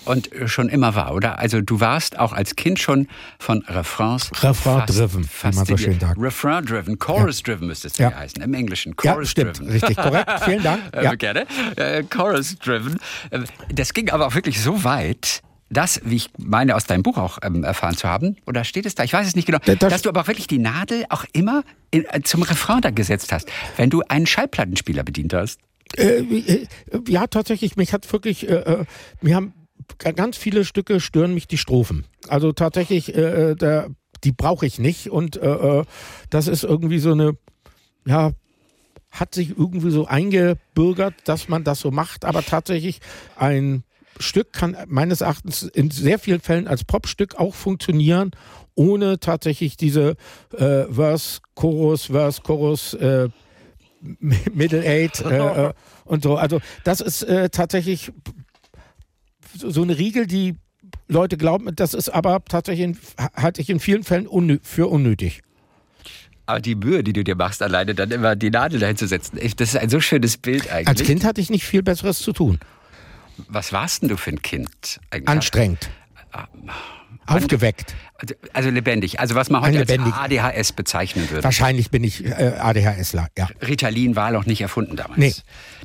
Und schon immer war, oder? Also du warst auch als Kind schon von Refrains Refrain-driven, wie man so schön sagt. Refrain-driven, Chorus-driven müsste es ja. heißen, im Englischen. Chorus-driven. Ja, stimmt, richtig, korrekt, vielen Dank. Ja. Gerne. Äh, Chorus-driven. Äh, das ging aber auch wirklich so weit, das, wie ich meine, aus deinem Buch auch ähm, erfahren zu haben, oder steht es da? Ich weiß es nicht genau, das dass du aber auch wirklich die Nadel auch immer in, äh, zum Refrain da gesetzt hast, wenn du einen Schallplattenspieler bedient hast. Äh, äh ja, tatsächlich. Mich hat wirklich, äh, äh mir haben ganz viele Stücke stören mich die Strophen. Also tatsächlich, der, die brauche ich nicht und das ist irgendwie so eine, ja, hat sich irgendwie so eingebürgert, dass man das so macht, aber tatsächlich ein Stück kann meines Erachtens in sehr vielen Fällen als Popstück auch funktionieren, ohne tatsächlich diese äh, Verse, Chorus, Verse, Chorus, äh, Middle Eight äh, äh, und so. Also das ist äh, tatsächlich so eine Riegel, die Leute glauben, das ist aber tatsächlich, halte ich in vielen Fällen unnö für unnötig. Aber die Mühe, die du dir machst, alleine dann immer die Nadel dahin zu setzen, das ist ein so schönes Bild eigentlich. Als Kind hatte ich nicht viel Besseres zu tun. Was warst denn du für ein Kind? Eigentlich? Anstrengend. Ah, Aufgeweckt. Also, lebendig. Also was man heute als ADHS bezeichnen würde. Wahrscheinlich bin ich äh, ADHSler, ja. Ritalin war noch nicht erfunden damals. Nee.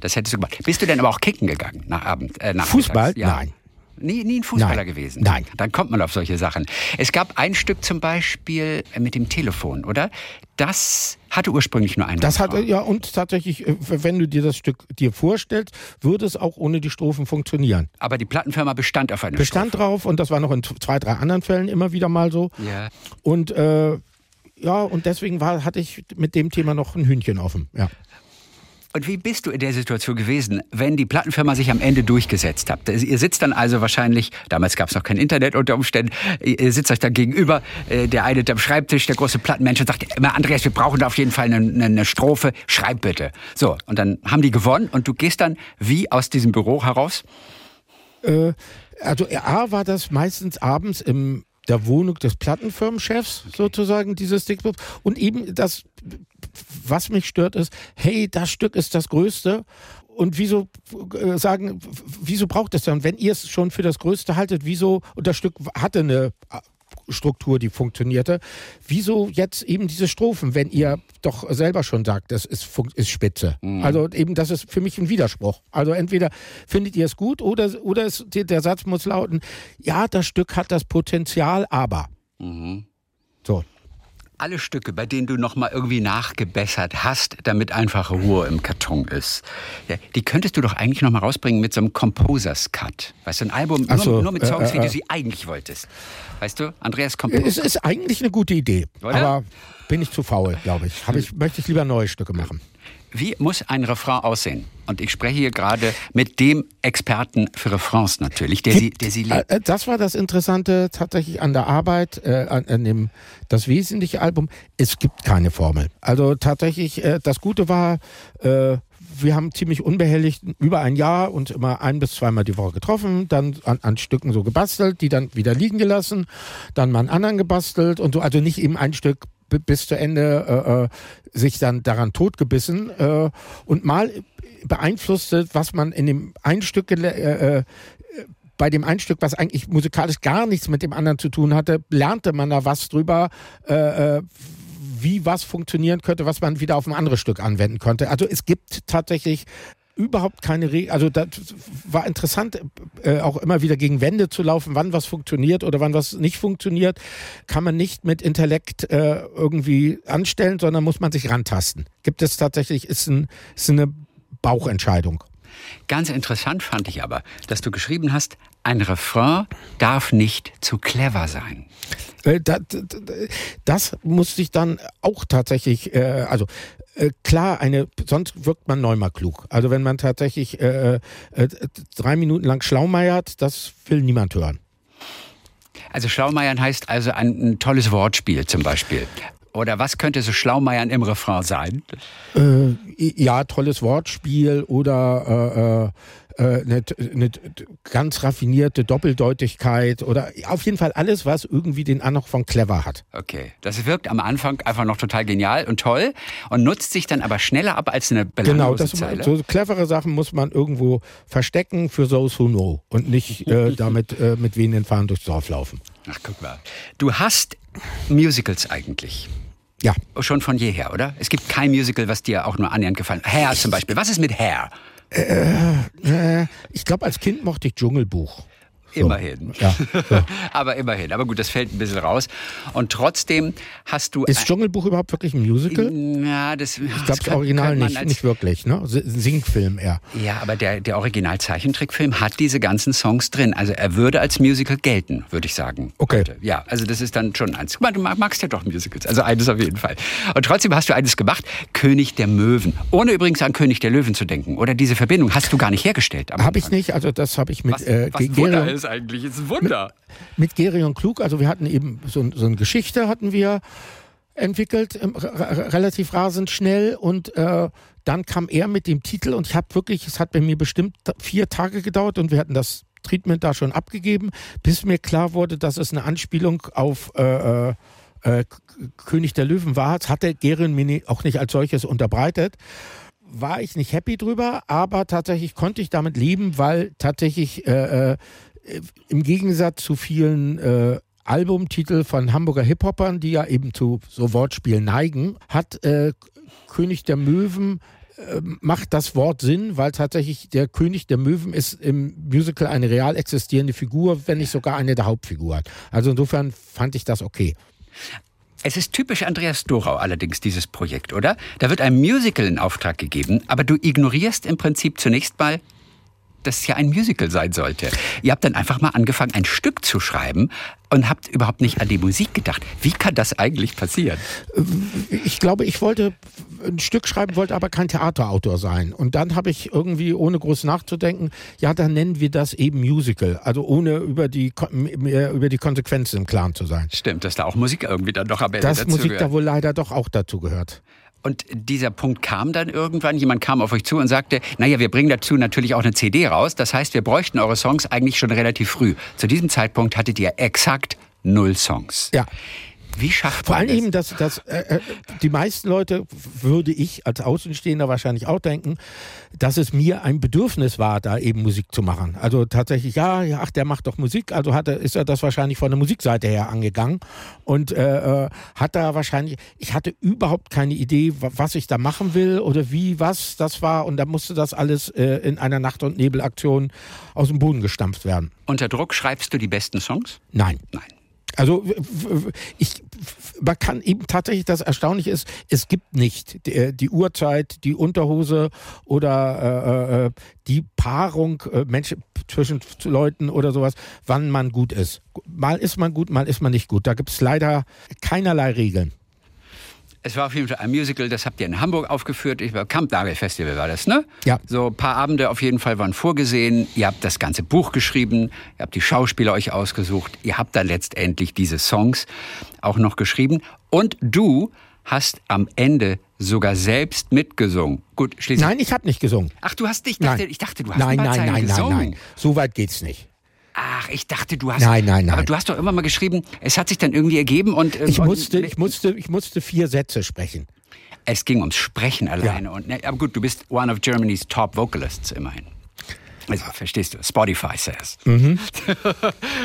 Das hättest du gemacht. Bist du denn aber auch kicken gegangen nach Abend? Äh, Fußball? Ja. Nein. Nie, nie ein Fußballer Nein. gewesen. Nein. Dann kommt man auf solche Sachen. Es gab ein Stück zum Beispiel mit dem Telefon, oder? Das hatte ursprünglich nur einen. Das hatte, ja, und tatsächlich, äh, wenn du dir das Stück dir vorstellst, würde es auch ohne die Strophen funktionieren. Aber die Plattenfirma bestand auf einer Bestand Strophe. drauf und das war noch in zwei, drei anderen Fällen immer wieder mal so. Ja. Und äh, ja, und deswegen war, hatte ich mit dem Thema noch ein Hühnchen offen, ja. Und wie bist du in der Situation gewesen, wenn die Plattenfirma sich am Ende durchgesetzt hat? Ihr sitzt dann also wahrscheinlich, damals gab es noch kein Internet unter Umständen, ihr sitzt euch da gegenüber, äh, der eine am Schreibtisch, der große Plattenmensch und sagt immer, Andreas, wir brauchen da auf jeden Fall eine, eine Strophe, schreib bitte. So, und dann haben die gewonnen und du gehst dann wie aus diesem Büro heraus? Äh, also A war das meistens abends im der Wohnung des Plattenfirmenchefs okay. sozusagen dieses Dingsbums und eben das was mich stört, ist, hey, das Stück ist das Größte. Und wieso äh, sagen, wieso braucht es dann? Wenn ihr es schon für das Größte haltet, wieso, und das Stück hatte eine äh, Struktur, die funktionierte. Wieso jetzt eben diese Strophen, wenn ihr doch selber schon sagt, das ist, ist spitze? Mhm. Also eben, das ist für mich ein Widerspruch. Also entweder findet ihr es gut oder, oder es, der Satz muss lauten, ja, das Stück hat das Potenzial, aber. Mhm. So, alle Stücke, bei denen du noch mal irgendwie nachgebessert hast, damit einfach Ruhe im Karton ist, die könntest du doch eigentlich noch mal rausbringen mit so einem Composers Cut. Weißt du, ein Album nur, so, nur, mit Songs, äh, äh, wie du äh. sie eigentlich wolltest. Weißt du, Andreas Composer. Es ist eigentlich eine gute Idee, Oder? aber bin ich zu faul, glaube ich. Hab ich. Möchte ich lieber neue Stücke machen. Wie muss ein Refrain aussehen? Und ich spreche hier gerade mit dem Experten für Refrains natürlich, der, sie, der sie liebt. Äh, das war das Interessante tatsächlich an der Arbeit, äh, an, an, dem das wesentliche Album. Es gibt keine Formel. Also tatsächlich, äh, das Gute war, äh, wir haben ziemlich unbehelligt über ein Jahr und immer ein bis zweimal die Woche getroffen, dann an, an, Stücken so gebastelt, die dann wieder liegen gelassen, dann mal einen anderen gebastelt und so, also nicht eben ein Stück bis zu Ende äh, äh, sich dann daran totgebissen äh, und mal beeinflusste, was man in dem Einstück äh, äh, bei dem Einstück, was eigentlich musikalisch gar nichts mit dem anderen zu tun hatte, lernte man da was drüber, äh, äh wie was funktionieren könnte, was man wieder auf ein anderes Stück anwenden konnte. Also es gibt tatsächlich überhaupt keine Regel. Also das war interessant, äh, auch immer wieder gegen Wände zu laufen, wann was funktioniert oder wann was nicht funktioniert, kann man nicht mit Intellekt äh, irgendwie anstellen, sondern muss man sich rantasten. Gibt es tatsächlich, ist, ein, ist eine Bauchentscheidung. Ganz interessant fand ich aber, dass du geschrieben hast, ein Refrain darf nicht zu clever sein. Äh, das, das musste ich dann auch tatsächlich, äh, also äh, klar, eine, sonst wirkt man neunmal klug. Also wenn man tatsächlich drei Minuten lang schlaumeiert, das will niemand hören. Also Schlaumeiern heißt also ein, ein tolles Wortspiel zum Beispiel. Oder was könnte so Schlaumeiern im Refrain sein? Äh, ja, tolles Wortspiel oder äh, äh, eine, eine ganz raffinierte Doppeldeutigkeit oder auf jeden Fall alles, was irgendwie den Anhang von clever hat. Okay, das wirkt am Anfang einfach noch total genial und toll und nutzt sich dann aber schneller ab als eine belanglose Genau, das, so clevere Sachen muss man irgendwo verstecken für those who know und nicht äh, damit äh, mit wehenden Fahren durchs Dorf laufen. Ach, guck mal. Du hast Musicals eigentlich. Ja. Schon von jeher, oder? Es gibt kein Musical, was dir auch nur annähernd gefallen hat. Hair zum Beispiel. Was ist mit Hair? Äh, äh, ich glaube, als Kind mochte ich Dschungelbuch. So. Immerhin. Ja, so. aber immerhin. Aber gut, das fällt ein bisschen raus. Und trotzdem hast du. Ist Dschungelbuch überhaupt wirklich ein Musical? Ja, das. Ich glaube, das Original nicht, nicht wirklich, ne? Singfilm eher. Ja, aber der, der Original-Zeichentrickfilm hat diese ganzen Songs drin. Also er würde als Musical gelten, würde ich sagen. Okay. Heute. Ja, also das ist dann schon eins. Guck mal, du magst ja doch Musicals. Also eines auf jeden Fall. Und trotzdem hast du eines gemacht: König der Möwen. Ohne übrigens an König der Löwen zu denken. Oder diese Verbindung hast du gar nicht hergestellt. Habe ich nicht. Also das habe ich mit. Was, äh, was ist eigentlich. Ist ein Wunder. Mit, mit Gerion Klug, also wir hatten eben so, so eine Geschichte hatten wir entwickelt, ähm, relativ rasend schnell und äh, dann kam er mit dem Titel und ich habe wirklich, es hat bei mir bestimmt vier Tage gedauert und wir hatten das Treatment da schon abgegeben, bis mir klar wurde, dass es eine Anspielung auf äh, äh, äh König der Löwen war. Das hatte Gerion mir auch nicht als solches unterbreitet war ich nicht happy drüber, aber tatsächlich konnte ich damit leben, weil tatsächlich äh, äh im Gegensatz zu vielen äh, Albumtitel von Hamburger Hip-Hopern, die ja eben zu so Wortspielen neigen, hat äh, König der Möwen äh, macht das Wort Sinn, weil tatsächlich der König der Möwen ist im Musical eine real existierende Figur, wenn nicht sogar eine der Hauptfiguren. Also insofern fand ich das okay. Es ist typisch Andreas Dorau allerdings, dieses Projekt, oder? Da wird ein Musical in Auftrag gegeben, aber du ignorierst im Prinzip zunächst mal das ja ein Musical sein sollte. Ihr habt dann einfach mal angefangen, ein Stück zu schreiben und habt überhaupt nicht an die Musik gedacht. Wie kann das eigentlich passieren? Ich glaube, ich wollte ein Stück schreiben, wollte aber kein Theaterautor sein. Und dann habe ich irgendwie, ohne groß nachzudenken, ja, dann nennen wir das eben Musical. Also ohne über die, über die Konsequenzen im Klaren zu sein. Stimmt, dass da auch Musik irgendwie dann noch am Ende Dass Musik gehört. da wohl leider doch auch dazu gehört. Und dieser Punkt kam dann irgendwann, jemand kam auf euch zu und sagte, naja, wir bringen dazu natürlich auch eine CD raus. Das heißt, wir bräuchten eure Songs eigentlich schon relativ früh. Zu diesem Zeitpunkt hattet ihr exakt null Songs. Ja. Wie schafft Vor allem eben, dass, dass äh, äh, die meisten Leute, würde ich als Außenstehender wahrscheinlich auch denken, dass es mir ein Bedürfnis war, da eben Musik zu machen. Also tatsächlich, ja, ja ach, der macht doch Musik, also hat er, ist er das wahrscheinlich von der Musikseite her angegangen und äh, äh, hat da wahrscheinlich, ich hatte überhaupt keine Idee, was ich da machen will oder wie, was das war und da musste das alles äh, in einer Nacht- und Nebelaktion aus dem Boden gestampft werden. Unter Druck schreibst du die besten Songs? Nein. Nein. Also ich, man kann eben tatsächlich, das Erstaunliche ist, es gibt nicht die, äh, die Uhrzeit, die Unterhose oder äh, äh, die Paarung äh, Menschen zwischen Leuten oder sowas, wann man gut ist. Mal ist man gut, mal ist man nicht gut. Da gibt es leider keinerlei Regeln. Es war auf jeden Fall ein Musical, das habt ihr in Hamburg aufgeführt. Ich war Kampnagel-Festival war das, ne? Ja. So ein paar Abende auf jeden Fall waren vorgesehen. Ihr habt das ganze Buch geschrieben, ihr habt die Schauspieler euch ausgesucht, ihr habt dann letztendlich diese Songs auch noch geschrieben. Und du hast am Ende sogar selbst mitgesungen. Gut, schließlich. Nein, ich habe nicht gesungen. Ach, du hast nicht. Dachte, ich dachte, du hast nein, nein, nein, gesungen. Nein, nein, nein. So weit geht's nicht. Ach, ich dachte, du hast. Nein, nein, nein. Aber du hast doch immer mal geschrieben, es hat sich dann irgendwie ergeben und. Ähm, ich musste, und, ich musste, ich musste vier Sätze sprechen. Es ging ums Sprechen alleine. Ja. Und, ne, aber gut, du bist one of Germany's top vocalists immerhin. Also, verstehst du? Spotify says. Mhm.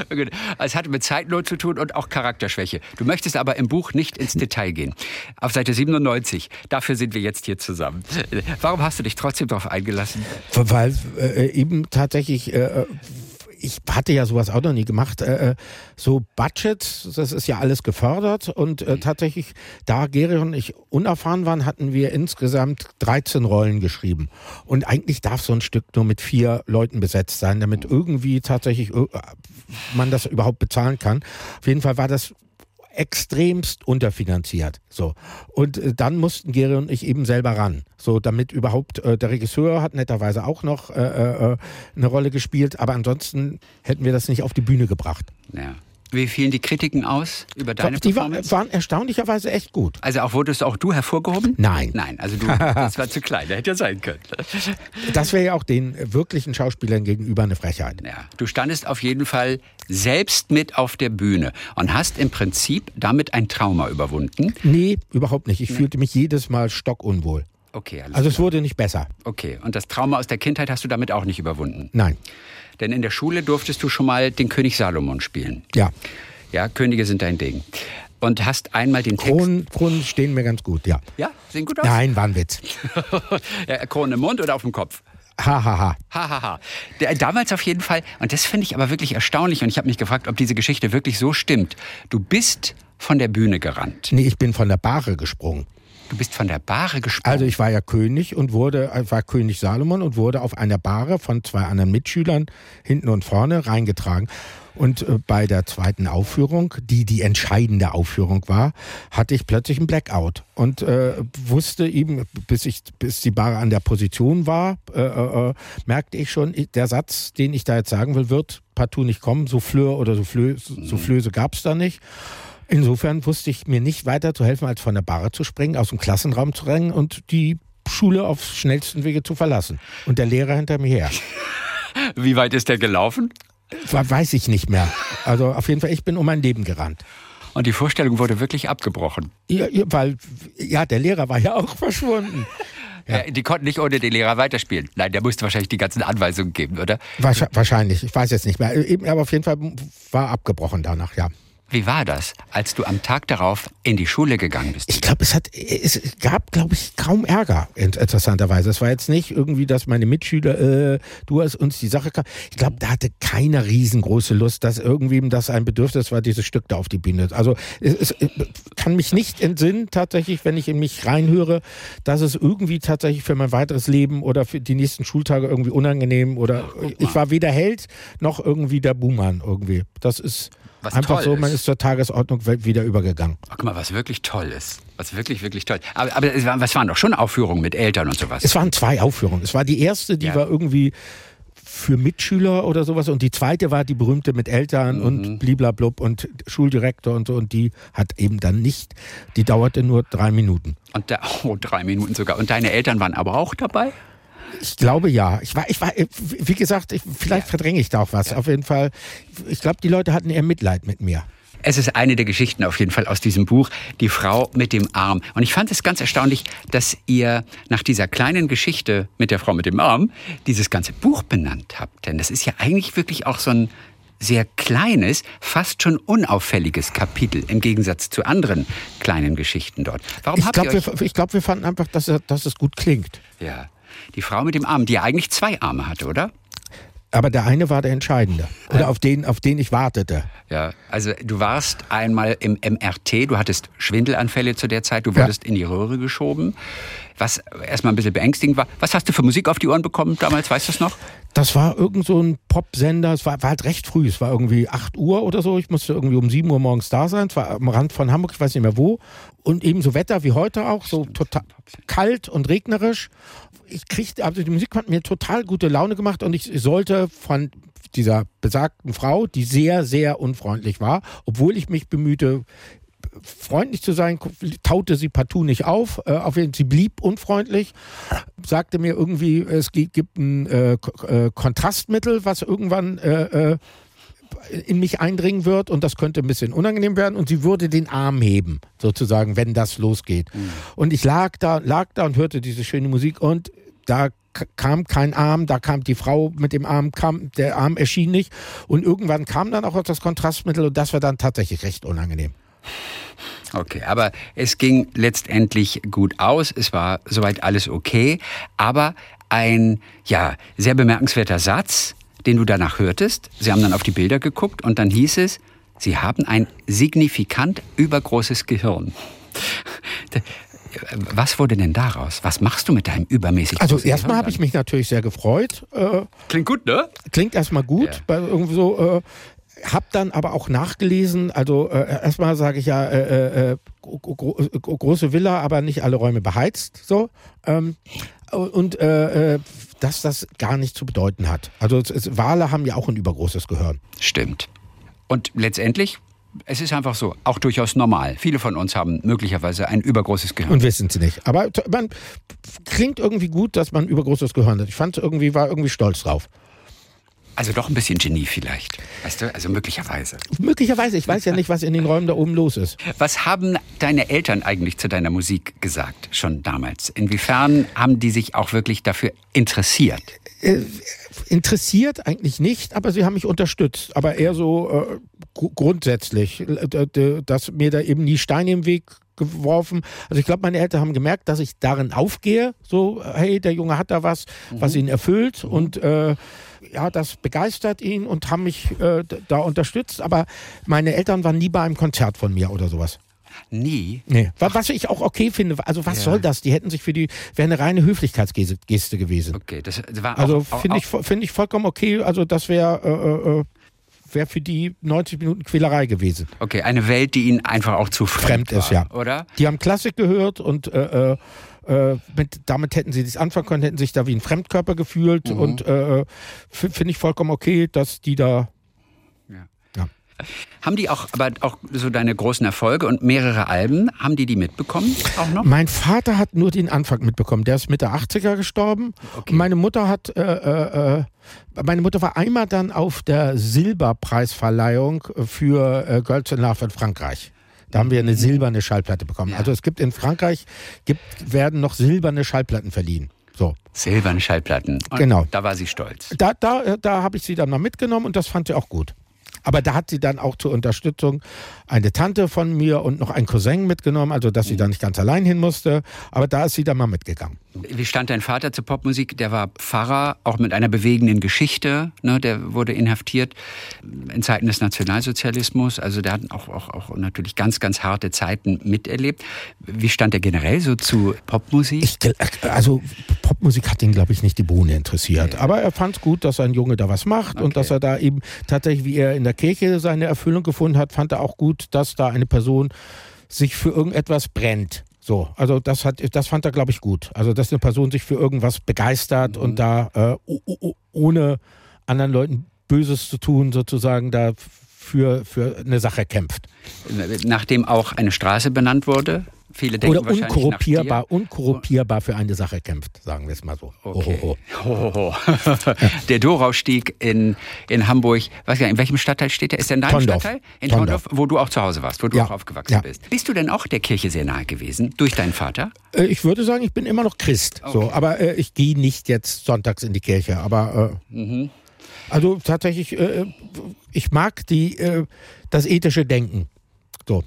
es hatte mit Zeitnot zu tun und auch Charakterschwäche. Du möchtest aber im Buch nicht ins Detail gehen. Auf Seite 97, dafür sind wir jetzt hier zusammen. Warum hast du dich trotzdem darauf eingelassen? Weil äh, eben tatsächlich äh, ich hatte ja sowas auch noch nie gemacht. Äh, äh, so Budget, das ist ja alles gefördert und äh, tatsächlich, da Geri und ich unerfahren waren, hatten wir insgesamt 13 Rollen geschrieben. Und eigentlich darf so ein Stück nur mit vier Leuten besetzt sein, damit irgendwie tatsächlich äh, man das überhaupt bezahlen kann. Auf jeden Fall war das extremst unterfinanziert. So. Und äh, dann mussten Geri und ich eben selber ran. So, damit überhaupt, äh, der Regisseur hat netterweise auch noch äh, äh, eine Rolle gespielt, aber ansonsten hätten wir das nicht auf die Bühne gebracht. Ja. Wie fielen die Kritiken aus über deine die Performance? Die waren erstaunlicherweise echt gut. Also auch wurdest auch du hervorgehoben? Nein. Nein, also du, das war zu klein, der hätte ja sein können. Das wäre ja auch den wirklichen Schauspielern gegenüber eine Frechheit. Ja, du standest auf jeden Fall selbst mit auf der Bühne und hast im Prinzip damit ein Trauma überwunden. Nee, überhaupt nicht. Ich nee. fühlte mich jedes Mal stockunwohl. Okay, alles Also klar. es wurde nicht besser. Okay, und das Trauma aus der Kindheit hast du damit auch nicht überwunden? Nein. Denn in der Schule durftest du schon mal den König Salomon spielen. Ja. Ja, Könige sind dein Ding. Und hast einmal den Text. Kronen, Kronen stehen mir ganz gut, ja. Ja, sehen gut aus? Nein, war ein Witz. ja, Kronen im Mund oder auf dem Kopf? Hahaha. Hahaha. Damals auf jeden Fall, und das finde ich aber wirklich erstaunlich, und ich habe mich gefragt, ob diese Geschichte wirklich so stimmt. Du bist von der Bühne gerannt. Nee, ich bin von der Bahre gesprungen. Du bist von der Bahre gesprungen. Also ich war ja König und wurde, war König Salomon und wurde auf einer Bahre von zwei anderen Mitschülern hinten und vorne reingetragen. Und äh, bei der zweiten Aufführung, die die entscheidende Aufführung war, hatte ich plötzlich einen Blackout und äh, wusste eben, bis ich, bis die Bahre an der Position war, äh, äh, äh merkte ich schon, der Satz, den ich da jetzt sagen will, wird partout nicht kommen. Souffleur oder Soufflöse, Soufflöse gab es da nicht. Insofern wusste ich mir nicht weiter zu helfen, als von der Barre zu springen, aus dem Klassenraum zu rennen und die Schule auf schnellsten Wege zu verlassen. Und der Lehrer hinter mir her. Wie weit ist der gelaufen? Weiß ich nicht mehr. Also auf jeden Fall, ich bin um mein Leben gerannt. Und die Vorstellung wurde wirklich abgebrochen. Ja, weil, ja, der Lehrer war ja auch verschwunden. Ja. Die konnten nicht ohne den Lehrer weiterspielen. Nein, der musste wahrscheinlich die ganzen Anweisungen geben, oder? Wahrscheinlich, ich weiß jetzt nicht mehr. Aber auf jeden Fall war abgebrochen danach, ja. Wie war das, als du am Tag darauf in die Schule gegangen bist? Ich glaube, es hat, es gab, glaube ich, kaum Ärger, interessanterweise. Es war jetzt nicht irgendwie, dass meine Mitschüler, äh, du hast uns die Sache, ich glaube, da hatte keiner riesengroße Lust, dass irgendwie das ein Bedürfnis war, dieses Stück da auf die Bühne. Also, es, es kann mich nicht entsinnen, tatsächlich, wenn ich in mich reinhöre, dass es irgendwie tatsächlich für mein weiteres Leben oder für die nächsten Schultage irgendwie unangenehm oder ich war weder Held noch irgendwie der Buhmann irgendwie. Das ist, was Einfach so, man ist zur Tagesordnung wieder übergegangen. Ach, guck mal, was wirklich toll ist. Was wirklich, wirklich toll. Aber, aber es, waren, es waren doch schon Aufführungen mit Eltern und sowas. Es waren zwei Aufführungen. Es war die erste, die ja. war irgendwie für Mitschüler oder sowas und die zweite war die berühmte mit Eltern mhm. und bliblablub und Schuldirektor und so und die hat eben dann nicht, die dauerte nur drei Minuten. Und da, oh, drei Minuten sogar. Und deine Eltern waren aber auch dabei? Ich glaube ja. Ich war, ich war, wie gesagt, ich, vielleicht ja. verdränge ich da auch was. Ja. Auf jeden Fall. Ich glaube, die Leute hatten eher Mitleid mit mir. Es ist eine der Geschichten auf jeden Fall aus diesem Buch, Die Frau mit dem Arm. Und ich fand es ganz erstaunlich, dass ihr nach dieser kleinen Geschichte mit der Frau mit dem Arm dieses ganze Buch benannt habt. Denn das ist ja eigentlich wirklich auch so ein sehr kleines, fast schon unauffälliges Kapitel im Gegensatz zu anderen kleinen Geschichten dort. Warum ich glaube, wir, glaub, wir fanden einfach, dass, dass es gut klingt. Ja. Die Frau mit dem Arm, die ja eigentlich zwei Arme hatte, oder? Aber der eine war der entscheidende. Oder auf den, auf den ich wartete. Ja, also du warst einmal im MRT, du hattest Schwindelanfälle zu der Zeit, du wurdest ja. in die Röhre geschoben, was erstmal ein bisschen beängstigend war. Was hast du für Musik auf die Ohren bekommen damals, weißt du es noch? Das war irgend so ein Popsender, es war, war, halt recht früh, es war irgendwie 8 Uhr oder so, ich musste irgendwie um 7 Uhr morgens da sein, es war am Rand von Hamburg, ich weiß nicht mehr wo. Und eben so Wetter wie heute auch, so total kalt und regnerisch. Ich kriegte, also die Musik hat mir total gute Laune gemacht und ich sollte von dieser besagten Frau, die sehr, sehr unfreundlich war, obwohl ich mich bemühte, freundlich zu sein, taute sie partout nicht auf. Äh, auf jeden, sie blieb unfreundlich, sagte mir irgendwie, es gibt ein äh, äh, Kontrastmittel, was irgendwann äh, äh, in mich eindringen wird und das könnte ein bisschen unangenehm werden und sie würde den Arm heben, sozusagen, wenn das losgeht. Mhm. Und ich lag da, lag da und hörte diese schöne Musik und da kam kein Arm, da kam die Frau mit dem Arm, kam, der Arm erschien nicht und irgendwann kam dann auch das Kontrastmittel und das war dann tatsächlich recht unangenehm. Okay, aber es ging letztendlich gut aus. Es war soweit alles okay. Aber ein, ja, sehr bemerkenswerter Satz, den du danach hörtest. Sie haben dann auf die Bilder geguckt und dann hieß es, Sie haben ein signifikant übergroßes Gehirn. Was wurde denn daraus? Was machst du mit deinem übermäßig Also erstmal habe ich mich natürlich sehr gefreut. Äh, klingt gut, ne? Klingt erstmal gut. Ja. Bei irgendwie so, äh, hab dann aber auch nachgelesen, also äh, erstmal sage ich ja, äh, äh, gro große Villa, aber nicht alle Räume beheizt, so. Ähm, und äh, äh, dass das gar nicht zu bedeuten hat. Also es, es, Wale haben ja auch ein übergroßes Gehirn. Stimmt. Und letztendlich es ist einfach so, auch durchaus normal. Viele von uns haben möglicherweise ein übergroßes Gehirn. Und wissen sie nicht. Aber man klingt irgendwie gut, dass man ein übergroßes Gehirn hat. Ich fand irgendwie, war irgendwie stolz drauf. Also doch ein bisschen Genie vielleicht. Weißt du, also möglicherweise. Möglicherweise. Ich weiß ja nicht, was in den Räumen da oben los ist. Was haben deine Eltern eigentlich zu deiner Musik gesagt, schon damals? Inwiefern haben die sich auch wirklich dafür interessiert? Äh, interessiert eigentlich nicht, aber sie haben mich unterstützt. Aber eher so äh, grundsätzlich, äh, dass mir da eben nie Steine im Weg geworfen. Also ich glaube, meine Eltern haben gemerkt, dass ich darin aufgehe. So, hey, der Junge hat da was, mhm. was ihn erfüllt. Mhm. Und äh, ja, das begeistert ihn und haben mich äh, da unterstützt. Aber meine Eltern waren nie bei einem Konzert von mir oder sowas. Nie? Nee. Was ich auch okay finde, also was ja. soll das? Die hätten sich für die, wäre eine reine Höflichkeitsgeste gewesen. Okay, das war Also finde ich, find ich vollkommen okay. Also das wäre äh, äh, wäre für die 90 Minuten Quälerei gewesen. Okay, eine Welt, die ihnen einfach auch zu fremd, fremd ist, ja. Oder? Die haben Klassik gehört und äh, äh äh, mit, damit hätten sie das anfangen können, hätten sich da wie ein Fremdkörper gefühlt mhm. und äh, finde ich vollkommen okay, dass die da. Haben die auch, aber auch so deine großen Erfolge und mehrere Alben, haben die die mitbekommen auch noch? Mein Vater hat nur den Anfang mitbekommen. Der ist Mitte 80er gestorben. Okay. Meine Mutter hat, äh, äh, äh, meine Mutter war einmal dann auf der Silberpreisverleihung für äh, Girls in Love in Frankreich. Da haben wir eine silberne Schallplatte bekommen. Ja. Also es gibt in Frankreich gibt, werden noch silberne Schallplatten verliehen. So. Silberne Schallplatten. Und genau. Da war sie stolz. Da, da, da habe ich sie dann mal mitgenommen und das fand sie auch gut. Aber da hat sie dann auch zur Unterstützung eine Tante von mir und noch einen Cousin mitgenommen, also dass sie da nicht ganz allein hin musste. Aber da ist sie dann mal mitgegangen. Wie stand dein Vater zur Popmusik? Der war Pfarrer, auch mit einer bewegenden Geschichte. Ne? Der wurde inhaftiert in Zeiten des Nationalsozialismus. Also der hat auch, auch, auch natürlich ganz, ganz harte Zeiten miterlebt. Wie stand er generell so zu Popmusik? Ich, also Popmusik hat ihn, glaube ich, nicht die Bohne interessiert. Ja. Aber er fand es gut, dass ein Junge da was macht okay. und dass er da eben tatsächlich, wie er in der Kirche seine Erfüllung gefunden hat, fand er auch gut, dass da eine Person sich für irgendetwas brennt. So, also das hat, das fand er, glaube ich, gut. Also, dass eine Person sich für irgendwas begeistert mhm. und da äh, ohne anderen Leuten Böses zu tun, sozusagen da für, für eine Sache kämpft. Nachdem auch eine Straße benannt wurde, Viele denken Oder unkorrupierbar, unkorrupierbar für eine Sache kämpft, sagen wir es mal so. Okay. Ho, ho, ho. der Dorausstieg in, in Hamburg, weiß gar nicht, in welchem Stadtteil steht der? Ist der in deinem Tondorf. Stadtteil? In Tondorf. Tondorf, wo du auch zu Hause warst, wo du ja. auch aufgewachsen ja. bist. Bist du denn auch der Kirche sehr nahe gewesen, durch deinen Vater? Äh, ich würde sagen, ich bin immer noch Christ. Okay. So, aber äh, ich gehe nicht jetzt sonntags in die Kirche. Aber äh, mhm. also tatsächlich, äh, ich mag die, äh, das ethische Denken. So.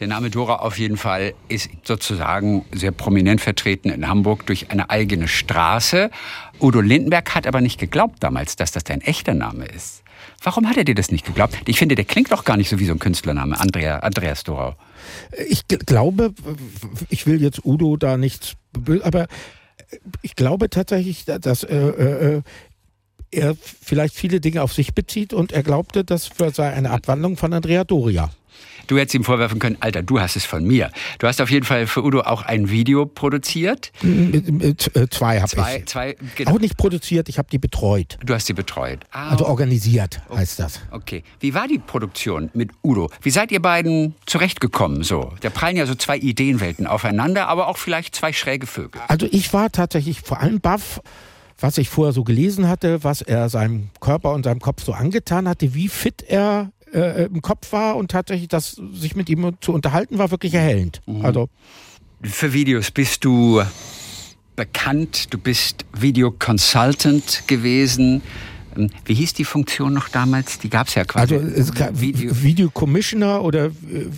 Der Name Dora auf jeden Fall ist sozusagen sehr prominent vertreten in Hamburg durch eine eigene Straße. Udo Lindenberg hat aber nicht geglaubt damals, dass das dein echter Name ist. Warum hat er dir das nicht geglaubt? Ich finde, der klingt doch gar nicht so wie so ein Künstlername, Andrea, Andreas Dorau. Ich glaube, ich will jetzt Udo da nichts, aber ich glaube tatsächlich, dass äh, äh, er vielleicht viele Dinge auf sich bezieht und er glaubte, das sei eine Abwandlung von Andrea Doria. Du hättest ihm vorwerfen können, Alter, du hast es von mir. Du hast auf jeden Fall für Udo auch ein Video produziert. Äh, zwei habe ich. Zwei, genau. Auch nicht produziert, ich habe die betreut. Du hast sie betreut. Ah, also organisiert oh, heißt das. Okay. Wie war die Produktion mit Udo? Wie seid ihr beiden zurechtgekommen so? Da prallen ja so zwei Ideenwelten aufeinander, aber auch vielleicht zwei schräge Vögel. Also ich war tatsächlich vor allem baff was ich vorher so gelesen hatte, was er seinem Körper und seinem Kopf so angetan hatte, wie fit er äh, im Kopf war und tatsächlich das sich mit ihm zu unterhalten war wirklich erhellend. Mhm. Also für Videos bist du bekannt, du bist Video Consultant gewesen. Ähm, wie hieß die Funktion noch damals? Die gab es ja quasi. Also gab Video, Video Commissioner oder äh,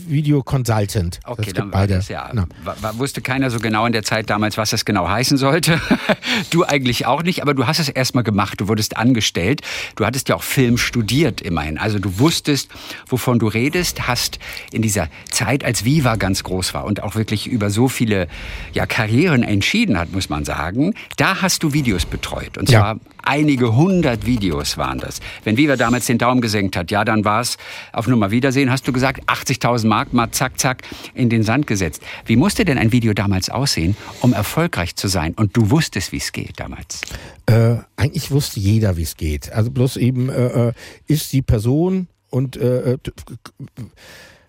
Video Consultant. Okay, dann war beide. das ja. War, wusste keiner so genau in der Zeit damals, was das genau heißen sollte. du eigentlich auch nicht, aber du hast es erstmal gemacht. Du wurdest angestellt. Du hattest ja auch Film studiert immerhin. Also du wusstest, wovon du redest, hast in dieser Zeit, als Viva ganz groß war und auch wirklich über so viele ja, Karrieren entschieden hat, muss man sagen, da hast du Videos betreut. Und zwar ja. Einige hundert Videos waren das. Wenn Viva damals den Daumen gesenkt hat, ja, dann war es auf Nummer Wiedersehen, hast du gesagt, 80.000 Mark mal zack, zack in den Sand gesetzt. Wie musste denn ein Video damals aussehen, um erfolgreich zu sein? Und du wusstest, wie es geht damals. Äh, eigentlich wusste jeder, wie es geht. Also bloß eben äh, äh ist die Person und äh, äh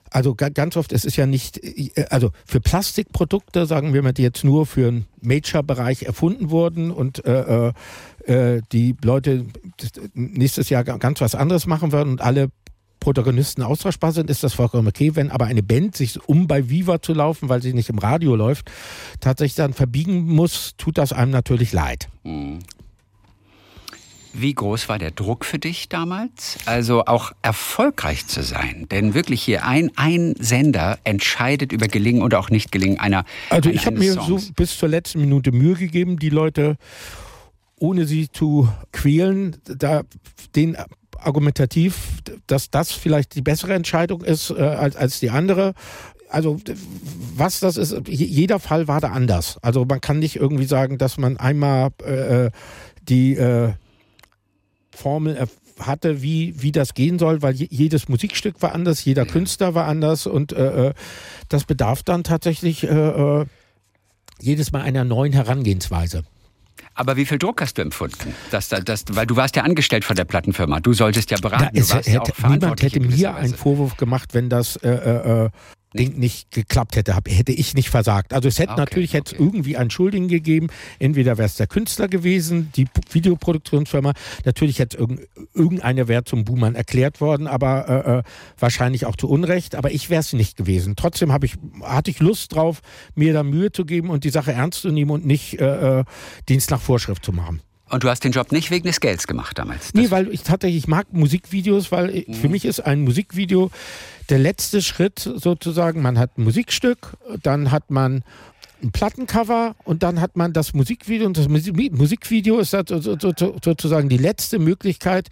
also ganz oft, es ist ja nicht, äh, also für Plastikprodukte, sagen wir mal, die jetzt nur für einen Major-Bereich erfunden wurden und äh, äh, die Leute nächstes Jahr ganz was anderes machen werden und alle Protagonisten austauschbar sind, ist das vollkommen okay. Wenn aber eine Band sich, um bei Viva zu laufen, weil sie nicht im Radio läuft, tatsächlich dann verbiegen muss, tut das einem natürlich leid. Mhm. Wie groß war der Druck für dich damals? Also auch erfolgreich zu sein? Denn wirklich hier ein, ein Sender entscheidet über Gelingen oder auch nicht Gelingen einer. Also ich habe mir so bis zur letzten Minute Mühe gegeben, die Leute, ohne sie zu quälen, da den argumentativ, dass das vielleicht die bessere Entscheidung ist äh, als, als die andere also was das ist, jeder Fall war da anders. Also man kann nicht irgendwie sagen, dass man einmal äh, die äh, Formel hatte, wie, wie das gehen soll, weil jedes Musikstück war anders, jeder. Künstler war anders und äh, äh, das bedarf dann tatsächlich äh, äh, jedes Mal einer neuen Herangehensweise. Aber wie viel Druck hast du empfunden? Dass, dass, weil du warst ja angestellt von der Plattenfirma. Du solltest ja beraten. Ja, es hätte, niemand hätte mir einen Vorwurf gemacht, wenn das äh, äh, äh Ding nicht geklappt hätte, hätte ich nicht versagt. Also es hätte okay, natürlich okay. hätte irgendwie einen Schuldigen gegeben. Entweder wäre es der Künstler gewesen, die Videoproduktionsfirma. Natürlich hätte irgendeiner wäre zum Buhmann erklärt worden, aber äh, äh, wahrscheinlich auch zu Unrecht. Aber ich wäre es nicht gewesen. Trotzdem ich, hatte ich Lust drauf, mir da Mühe zu geben und die Sache ernst zu nehmen und nicht äh, äh Dienst nach Vorschrift zu machen. Und du hast den Job nicht wegen des Gelds gemacht damals? Nee, weil ich tatsächlich ich mag Musikvideos, weil ich, für mich ist ein Musikvideo der letzte Schritt sozusagen. Man hat ein Musikstück, dann hat man ein Plattencover und dann hat man das Musikvideo und das Musikvideo ist sozusagen die letzte Möglichkeit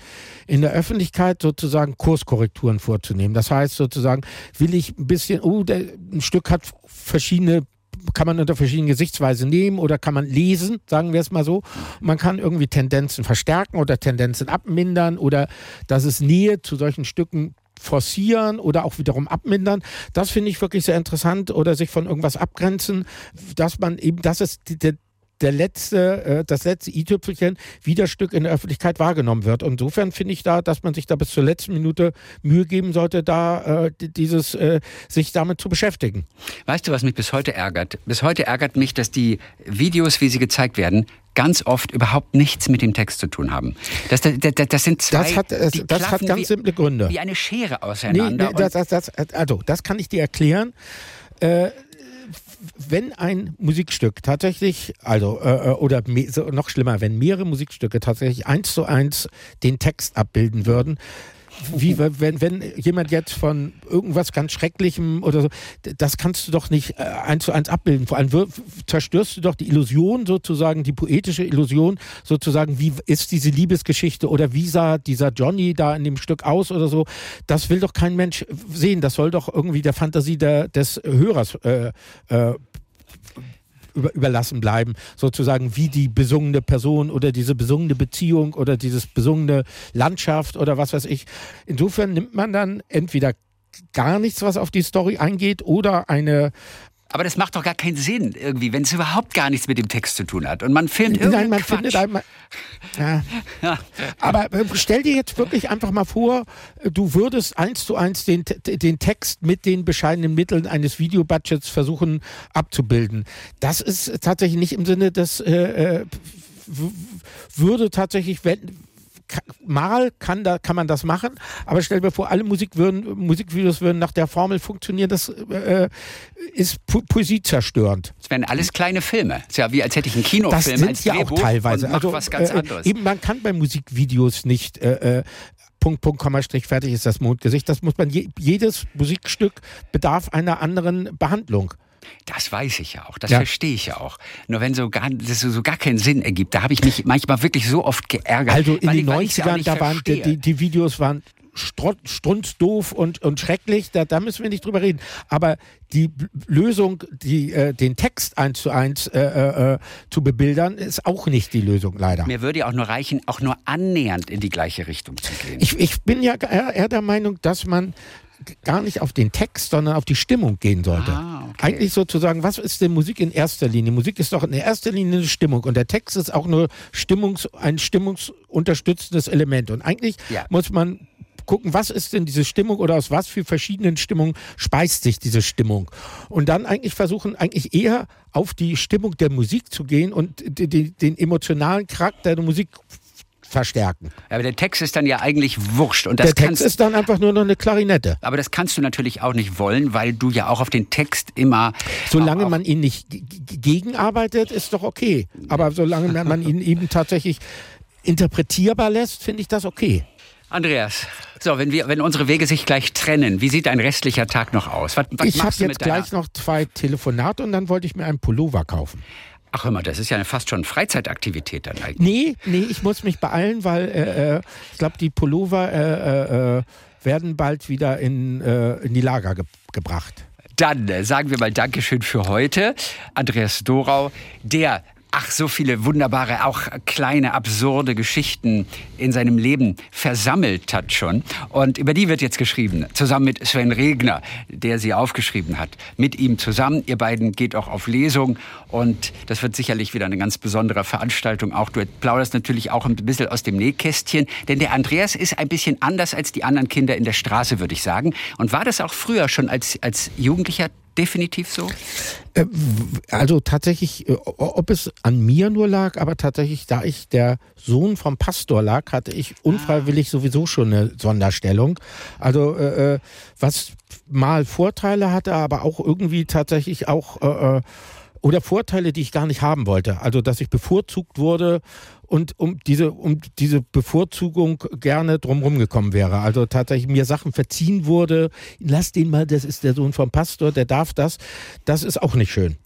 in der Öffentlichkeit sozusagen Kurskorrekturen vorzunehmen. Das heißt sozusagen, will ich ein bisschen, oh, der, ein Stück hat verschiedene kann man unter verschiedenen Gesichtsweisen nehmen oder kann man lesen, sagen wir es mal so. Man kann irgendwie Tendenzen verstärken oder Tendenzen abmindern oder dass es Nähe zu solchen Stücken forcieren oder auch wiederum abmindern. Das finde ich wirklich sehr interessant oder sich von irgendwas abgrenzen, dass man eben, das ist der letzte, äh, das letzte i-Tüpfelchen Widerstück in der Öffentlichkeit wahrgenommen wird. insofern finde ich da, dass man sich da bis zur letzten Minute Mühe geben sollte, da äh, dieses äh, sich damit zu beschäftigen. Weißt du, was mich bis heute ärgert? Bis heute ärgert mich, dass die Videos, wie sie gezeigt werden, ganz oft überhaupt nichts mit dem Text zu tun haben. Das, das, das, das sind zwei. Das hat, das, das hat ganz wie, simple Gründe. Wie eine Schere auseinander. Nee, nee, also, das kann ich dir erklären. Äh, wenn ein Musikstück tatsächlich, also äh, äh oder noch schlimmer, wenn mehrere Musikstücke tatsächlich eins zu eins den Text abbilden würden, wie wenn, wenn jemand jetzt von irgendwas ganz Schrecklichem oder so, das kannst du doch nicht äh, eins zu eins abbilden. Vor allem zerstörst du doch die Illusion sozusagen, die poetische Illusion sozusagen, wie ist diese Liebesgeschichte oder wie sah dieser Johnny da in dem Stück aus oder so. Das will doch kein Mensch sehen. Das soll doch irgendwie der Fantasie der, des Hörers äh, äh, über, überlassen bleiben, sozusagen wie die besungene Person oder diese besungene Beziehung oder dieses besungene Landschaft oder was weiß ich. Insofern nimmt man dann entweder gar nichts, was auf die Story eingeht, oder eine, aber das macht doch gar keinen Sinn irgendwie, wenn es überhaupt gar nichts mit dem Text zu tun hat. Und man filmt irgendwie Nein, man Quatsch. findet einmal. Ja. ja. Aber äh, stell dir jetzt wirklich einfach mal vor, du würdest eins zu eins den, den Text mit den bescheidenen Mitteln eines Videobudgets versuchen abzubilden. Das ist tatsächlich nicht im Sinne des äh, äh würde tatsächlich, wenn, mal kann, da, kann man das machen, aber stell dir vor, alle Musik würden, Musikvideos würden nach der Formel funktionieren, das äh, ist po Poesie zerstörend. Das wären alles kleine Filme. Das ist ja wie als hätte ich einen Kinofilm das sind als ja auch teilweise. also, was ganz äh, anderes. Eben, man kann bei Musikvideos nicht äh, äh, Punkt, Punkt, Komma, Strich, fertig ist das Mondgesicht. Das muss man, je, jedes Musikstück bedarf einer anderen Behandlung. Das weiß ich ja auch, das ja. verstehe ich ja auch. Nur wenn so gar, das so gar keinen Sinn ergibt, da habe ich mich manchmal wirklich so oft geärgert. Also in den 90ern, da waren die, die, Videos waren strunzdoof und, und schrecklich, da, da müssen wir nicht drüber reden. Aber die Lösung, die, äh, den Text eins zu eins äh, äh, äh, zu bebildern, ist auch nicht die Lösung, leider. Mir würde ja auch nur reichen, auch nur annähernd in die gleiche Richtung zu gehen. Ich, ich bin ja eher der Meinung, dass man gar nicht auf den Text, sondern auf die Stimmung gehen sollte. Ah, okay. Eigentlich sozusagen, was ist denn Musik in erster Linie? Musik ist doch in erster Linie eine Stimmung und der Text ist auch nur Stimmungs-, ein stimmungsunterstützendes Element. Und eigentlich ja. muss man gucken, was ist denn diese Stimmung oder aus was für verschiedenen Stimmungen speist sich diese Stimmung. Und dann eigentlich versuchen, eigentlich eher auf die Stimmung der Musik zu gehen und den, den emotionalen Charakter der Musik verstärken. Aber der Text ist dann ja eigentlich wurscht. Und das der Text ist dann einfach nur noch eine Klarinette. Aber das kannst du natürlich auch nicht wollen, weil du ja auch auf den Text immer. Solange man ihn nicht gegenarbeitet, ist doch okay. Aber solange man ihn eben tatsächlich interpretierbar lässt, finde ich das okay. Andreas, so, wenn, wir, wenn unsere Wege sich gleich trennen, wie sieht ein restlicher Tag noch aus? Was, was ich habe jetzt gleich noch zwei Telefonate und dann wollte ich mir einen Pullover kaufen. Ach hör mal, das ist ja fast schon Freizeitaktivität dann eigentlich. Nee, nee, ich muss mich beeilen, weil äh, äh ich glaube, die Pullover äh, äh, werden bald wieder in, äh, in die Lager ge gebracht. Dann äh, sagen wir mal Dankeschön für heute. Andreas Dorau, der ach, so viele wunderbare, auch kleine, absurde Geschichten in seinem Leben versammelt hat schon. Und über die wird jetzt geschrieben, zusammen mit Sven Regner, der sie aufgeschrieben hat. Mit ihm zusammen. Ihr beiden geht auch auf Lesung und das wird sicherlich wieder eine ganz besondere Veranstaltung. Auch du plauderst natürlich auch ein bisschen aus dem Nähkästchen, denn der Andreas ist ein bisschen anders als die anderen Kinder in der Straße, würde ich sagen. Und war das auch früher schon als, als Jugendlicher definitiv so? Äh, also tatsächlich, äh, ob es an mir nur lag, aber tatsächlich, da ich der Sohn vom Pastor lag, hatte ich unfreiwillig sowieso schon eine Sonderstellung. Also äh, äh was mal Vorteile hatte, aber auch irgendwie tatsächlich auch äh, oder Vorteile, die ich gar nicht haben wollte. Also, dass ich bevorzugt wurde und um diese, um diese Bevorzugung gerne drumherum gekommen wäre. Also tatsächlich mir Sachen verziehen wurde, lass den mal, das ist der Sohn vom Pastor, der darf das. Das ist auch nicht schön.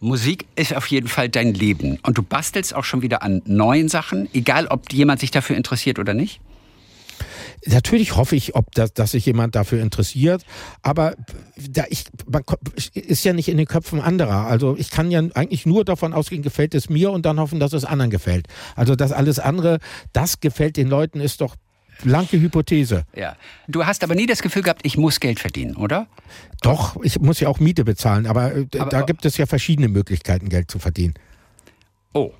Musik ist auf jeden Fall dein Leben. Und du bastelst auch schon wieder an neuen Sachen, egal ob jemand sich dafür interessiert oder nicht? Natürlich hoffe ich, ob das, dass sich jemand dafür interessiert, aber da ich, man, ist ja nicht in den Köpfen anderer. Also ich kann ja eigentlich nur davon ausgehen, gefällt es mir und dann hoffen, dass es anderen gefällt. Also das alles andere, das gefällt den Leuten, ist doch blanke Hypothese. Ja. Du hast aber nie das Gefühl gehabt, ich muss Geld verdienen, oder? Doch, ich muss ja auch Miete bezahlen, aber, äh, aber da gibt es ja verschiedene Möglichkeiten, Geld zu verdienen. Oh,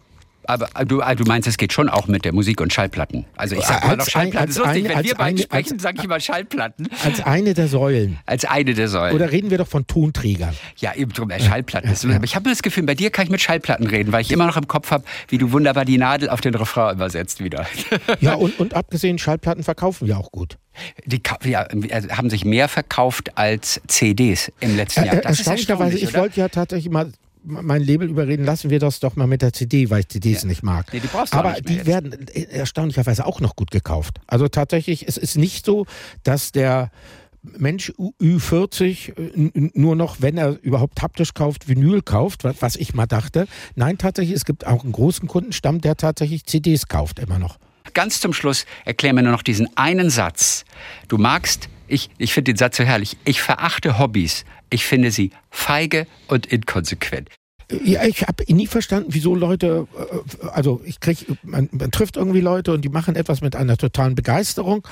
aber äh, du, äh, du meinst, es geht schon auch mit der Musik und Schallplatten. Also ich sage mal noch Schallplatten. Ein, lustig, eine, wenn wir beide sprechen, sage ich immer Schallplatten. Als eine der Säulen. Als eine der Säulen. Oder reden wir doch von Tonträgern. Ja, eben drum, Schallplatten. Ja, ja. Aber ich habe das Gefühl, bei dir kann ich mit Schallplatten reden, weil ich immer noch im Kopf habe, wie du wunderbar die Nadel auf den Refrain übersetzt wieder. Ja, und, und abgesehen, Schallplatten verkaufen ja auch gut. Die ja, äh, haben sich mehr verkauft als CDs im letzten Jahr. Das Erstaunlicherweise, ich wollte ja tatsächlich mal mein Label überreden, lassen wir das doch mal mit der CD, weil ich CDs ja. nicht mag. Nee, die brauchst du Aber die jetzt. werden äh, erstaunlicherweise auch noch gut gekauft. Also tatsächlich, es ist nicht so, dass der Mensch Ü40 äh, nur noch, wenn er überhaupt haptisch kauft, Vinyl kauft, was ich mal dachte. Nein, tatsächlich, es gibt auch einen großen Kundenstamm, der tatsächlich CDs kauft immer noch. Ganz zum Schluss erklär mir nur noch diesen einen Satz. Du magst, ich, ich finde den Satz so herrlich, ich verachte Hobbys, ich finde sie feige und inkonsequent. Ja, ich habe nie verstanden, wieso Leute, äh, also ich krieg, man, man, trifft irgendwie Leute und die machen etwas mit einer totalen Begeisterung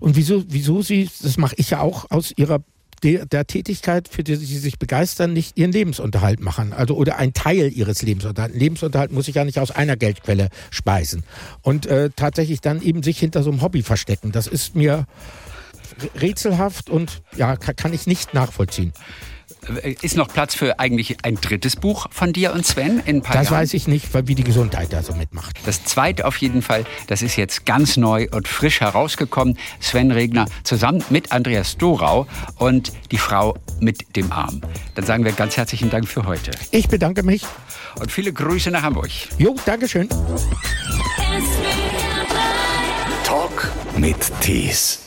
und wieso, wieso sie, das mache ich ja auch aus ihrer der, der Tätigkeit, für die sie sich begeistern, nicht ihren Lebensunterhalt machen, also oder ein Teil ihres Lebensunterhalts. Lebensunterhalt muss ich ja nicht aus einer Geldquelle speisen und äh, tatsächlich dann eben sich hinter so einem Hobby verstecken. Das ist mir rätselhaft und ja, kann, ich nicht nachvollziehen. Äh, ist noch Platz für eigentlich ein drittes Buch von dir und Sven in ein paar Das Jahren? weiß ich nicht, wie die Gesundheit da so mitmacht. Das zweite auf jeden Fall, das ist jetzt ganz neu und frisch herausgekommen. Sven Regner zusammen mit Andreas Dorau und die Frau mit dem Arm. Dann sagen wir ganz herzlichen Dank für heute. Ich bedanke mich. Und viele Grüße nach Hamburg. Jo, Dankeschön. Talk mit Tees.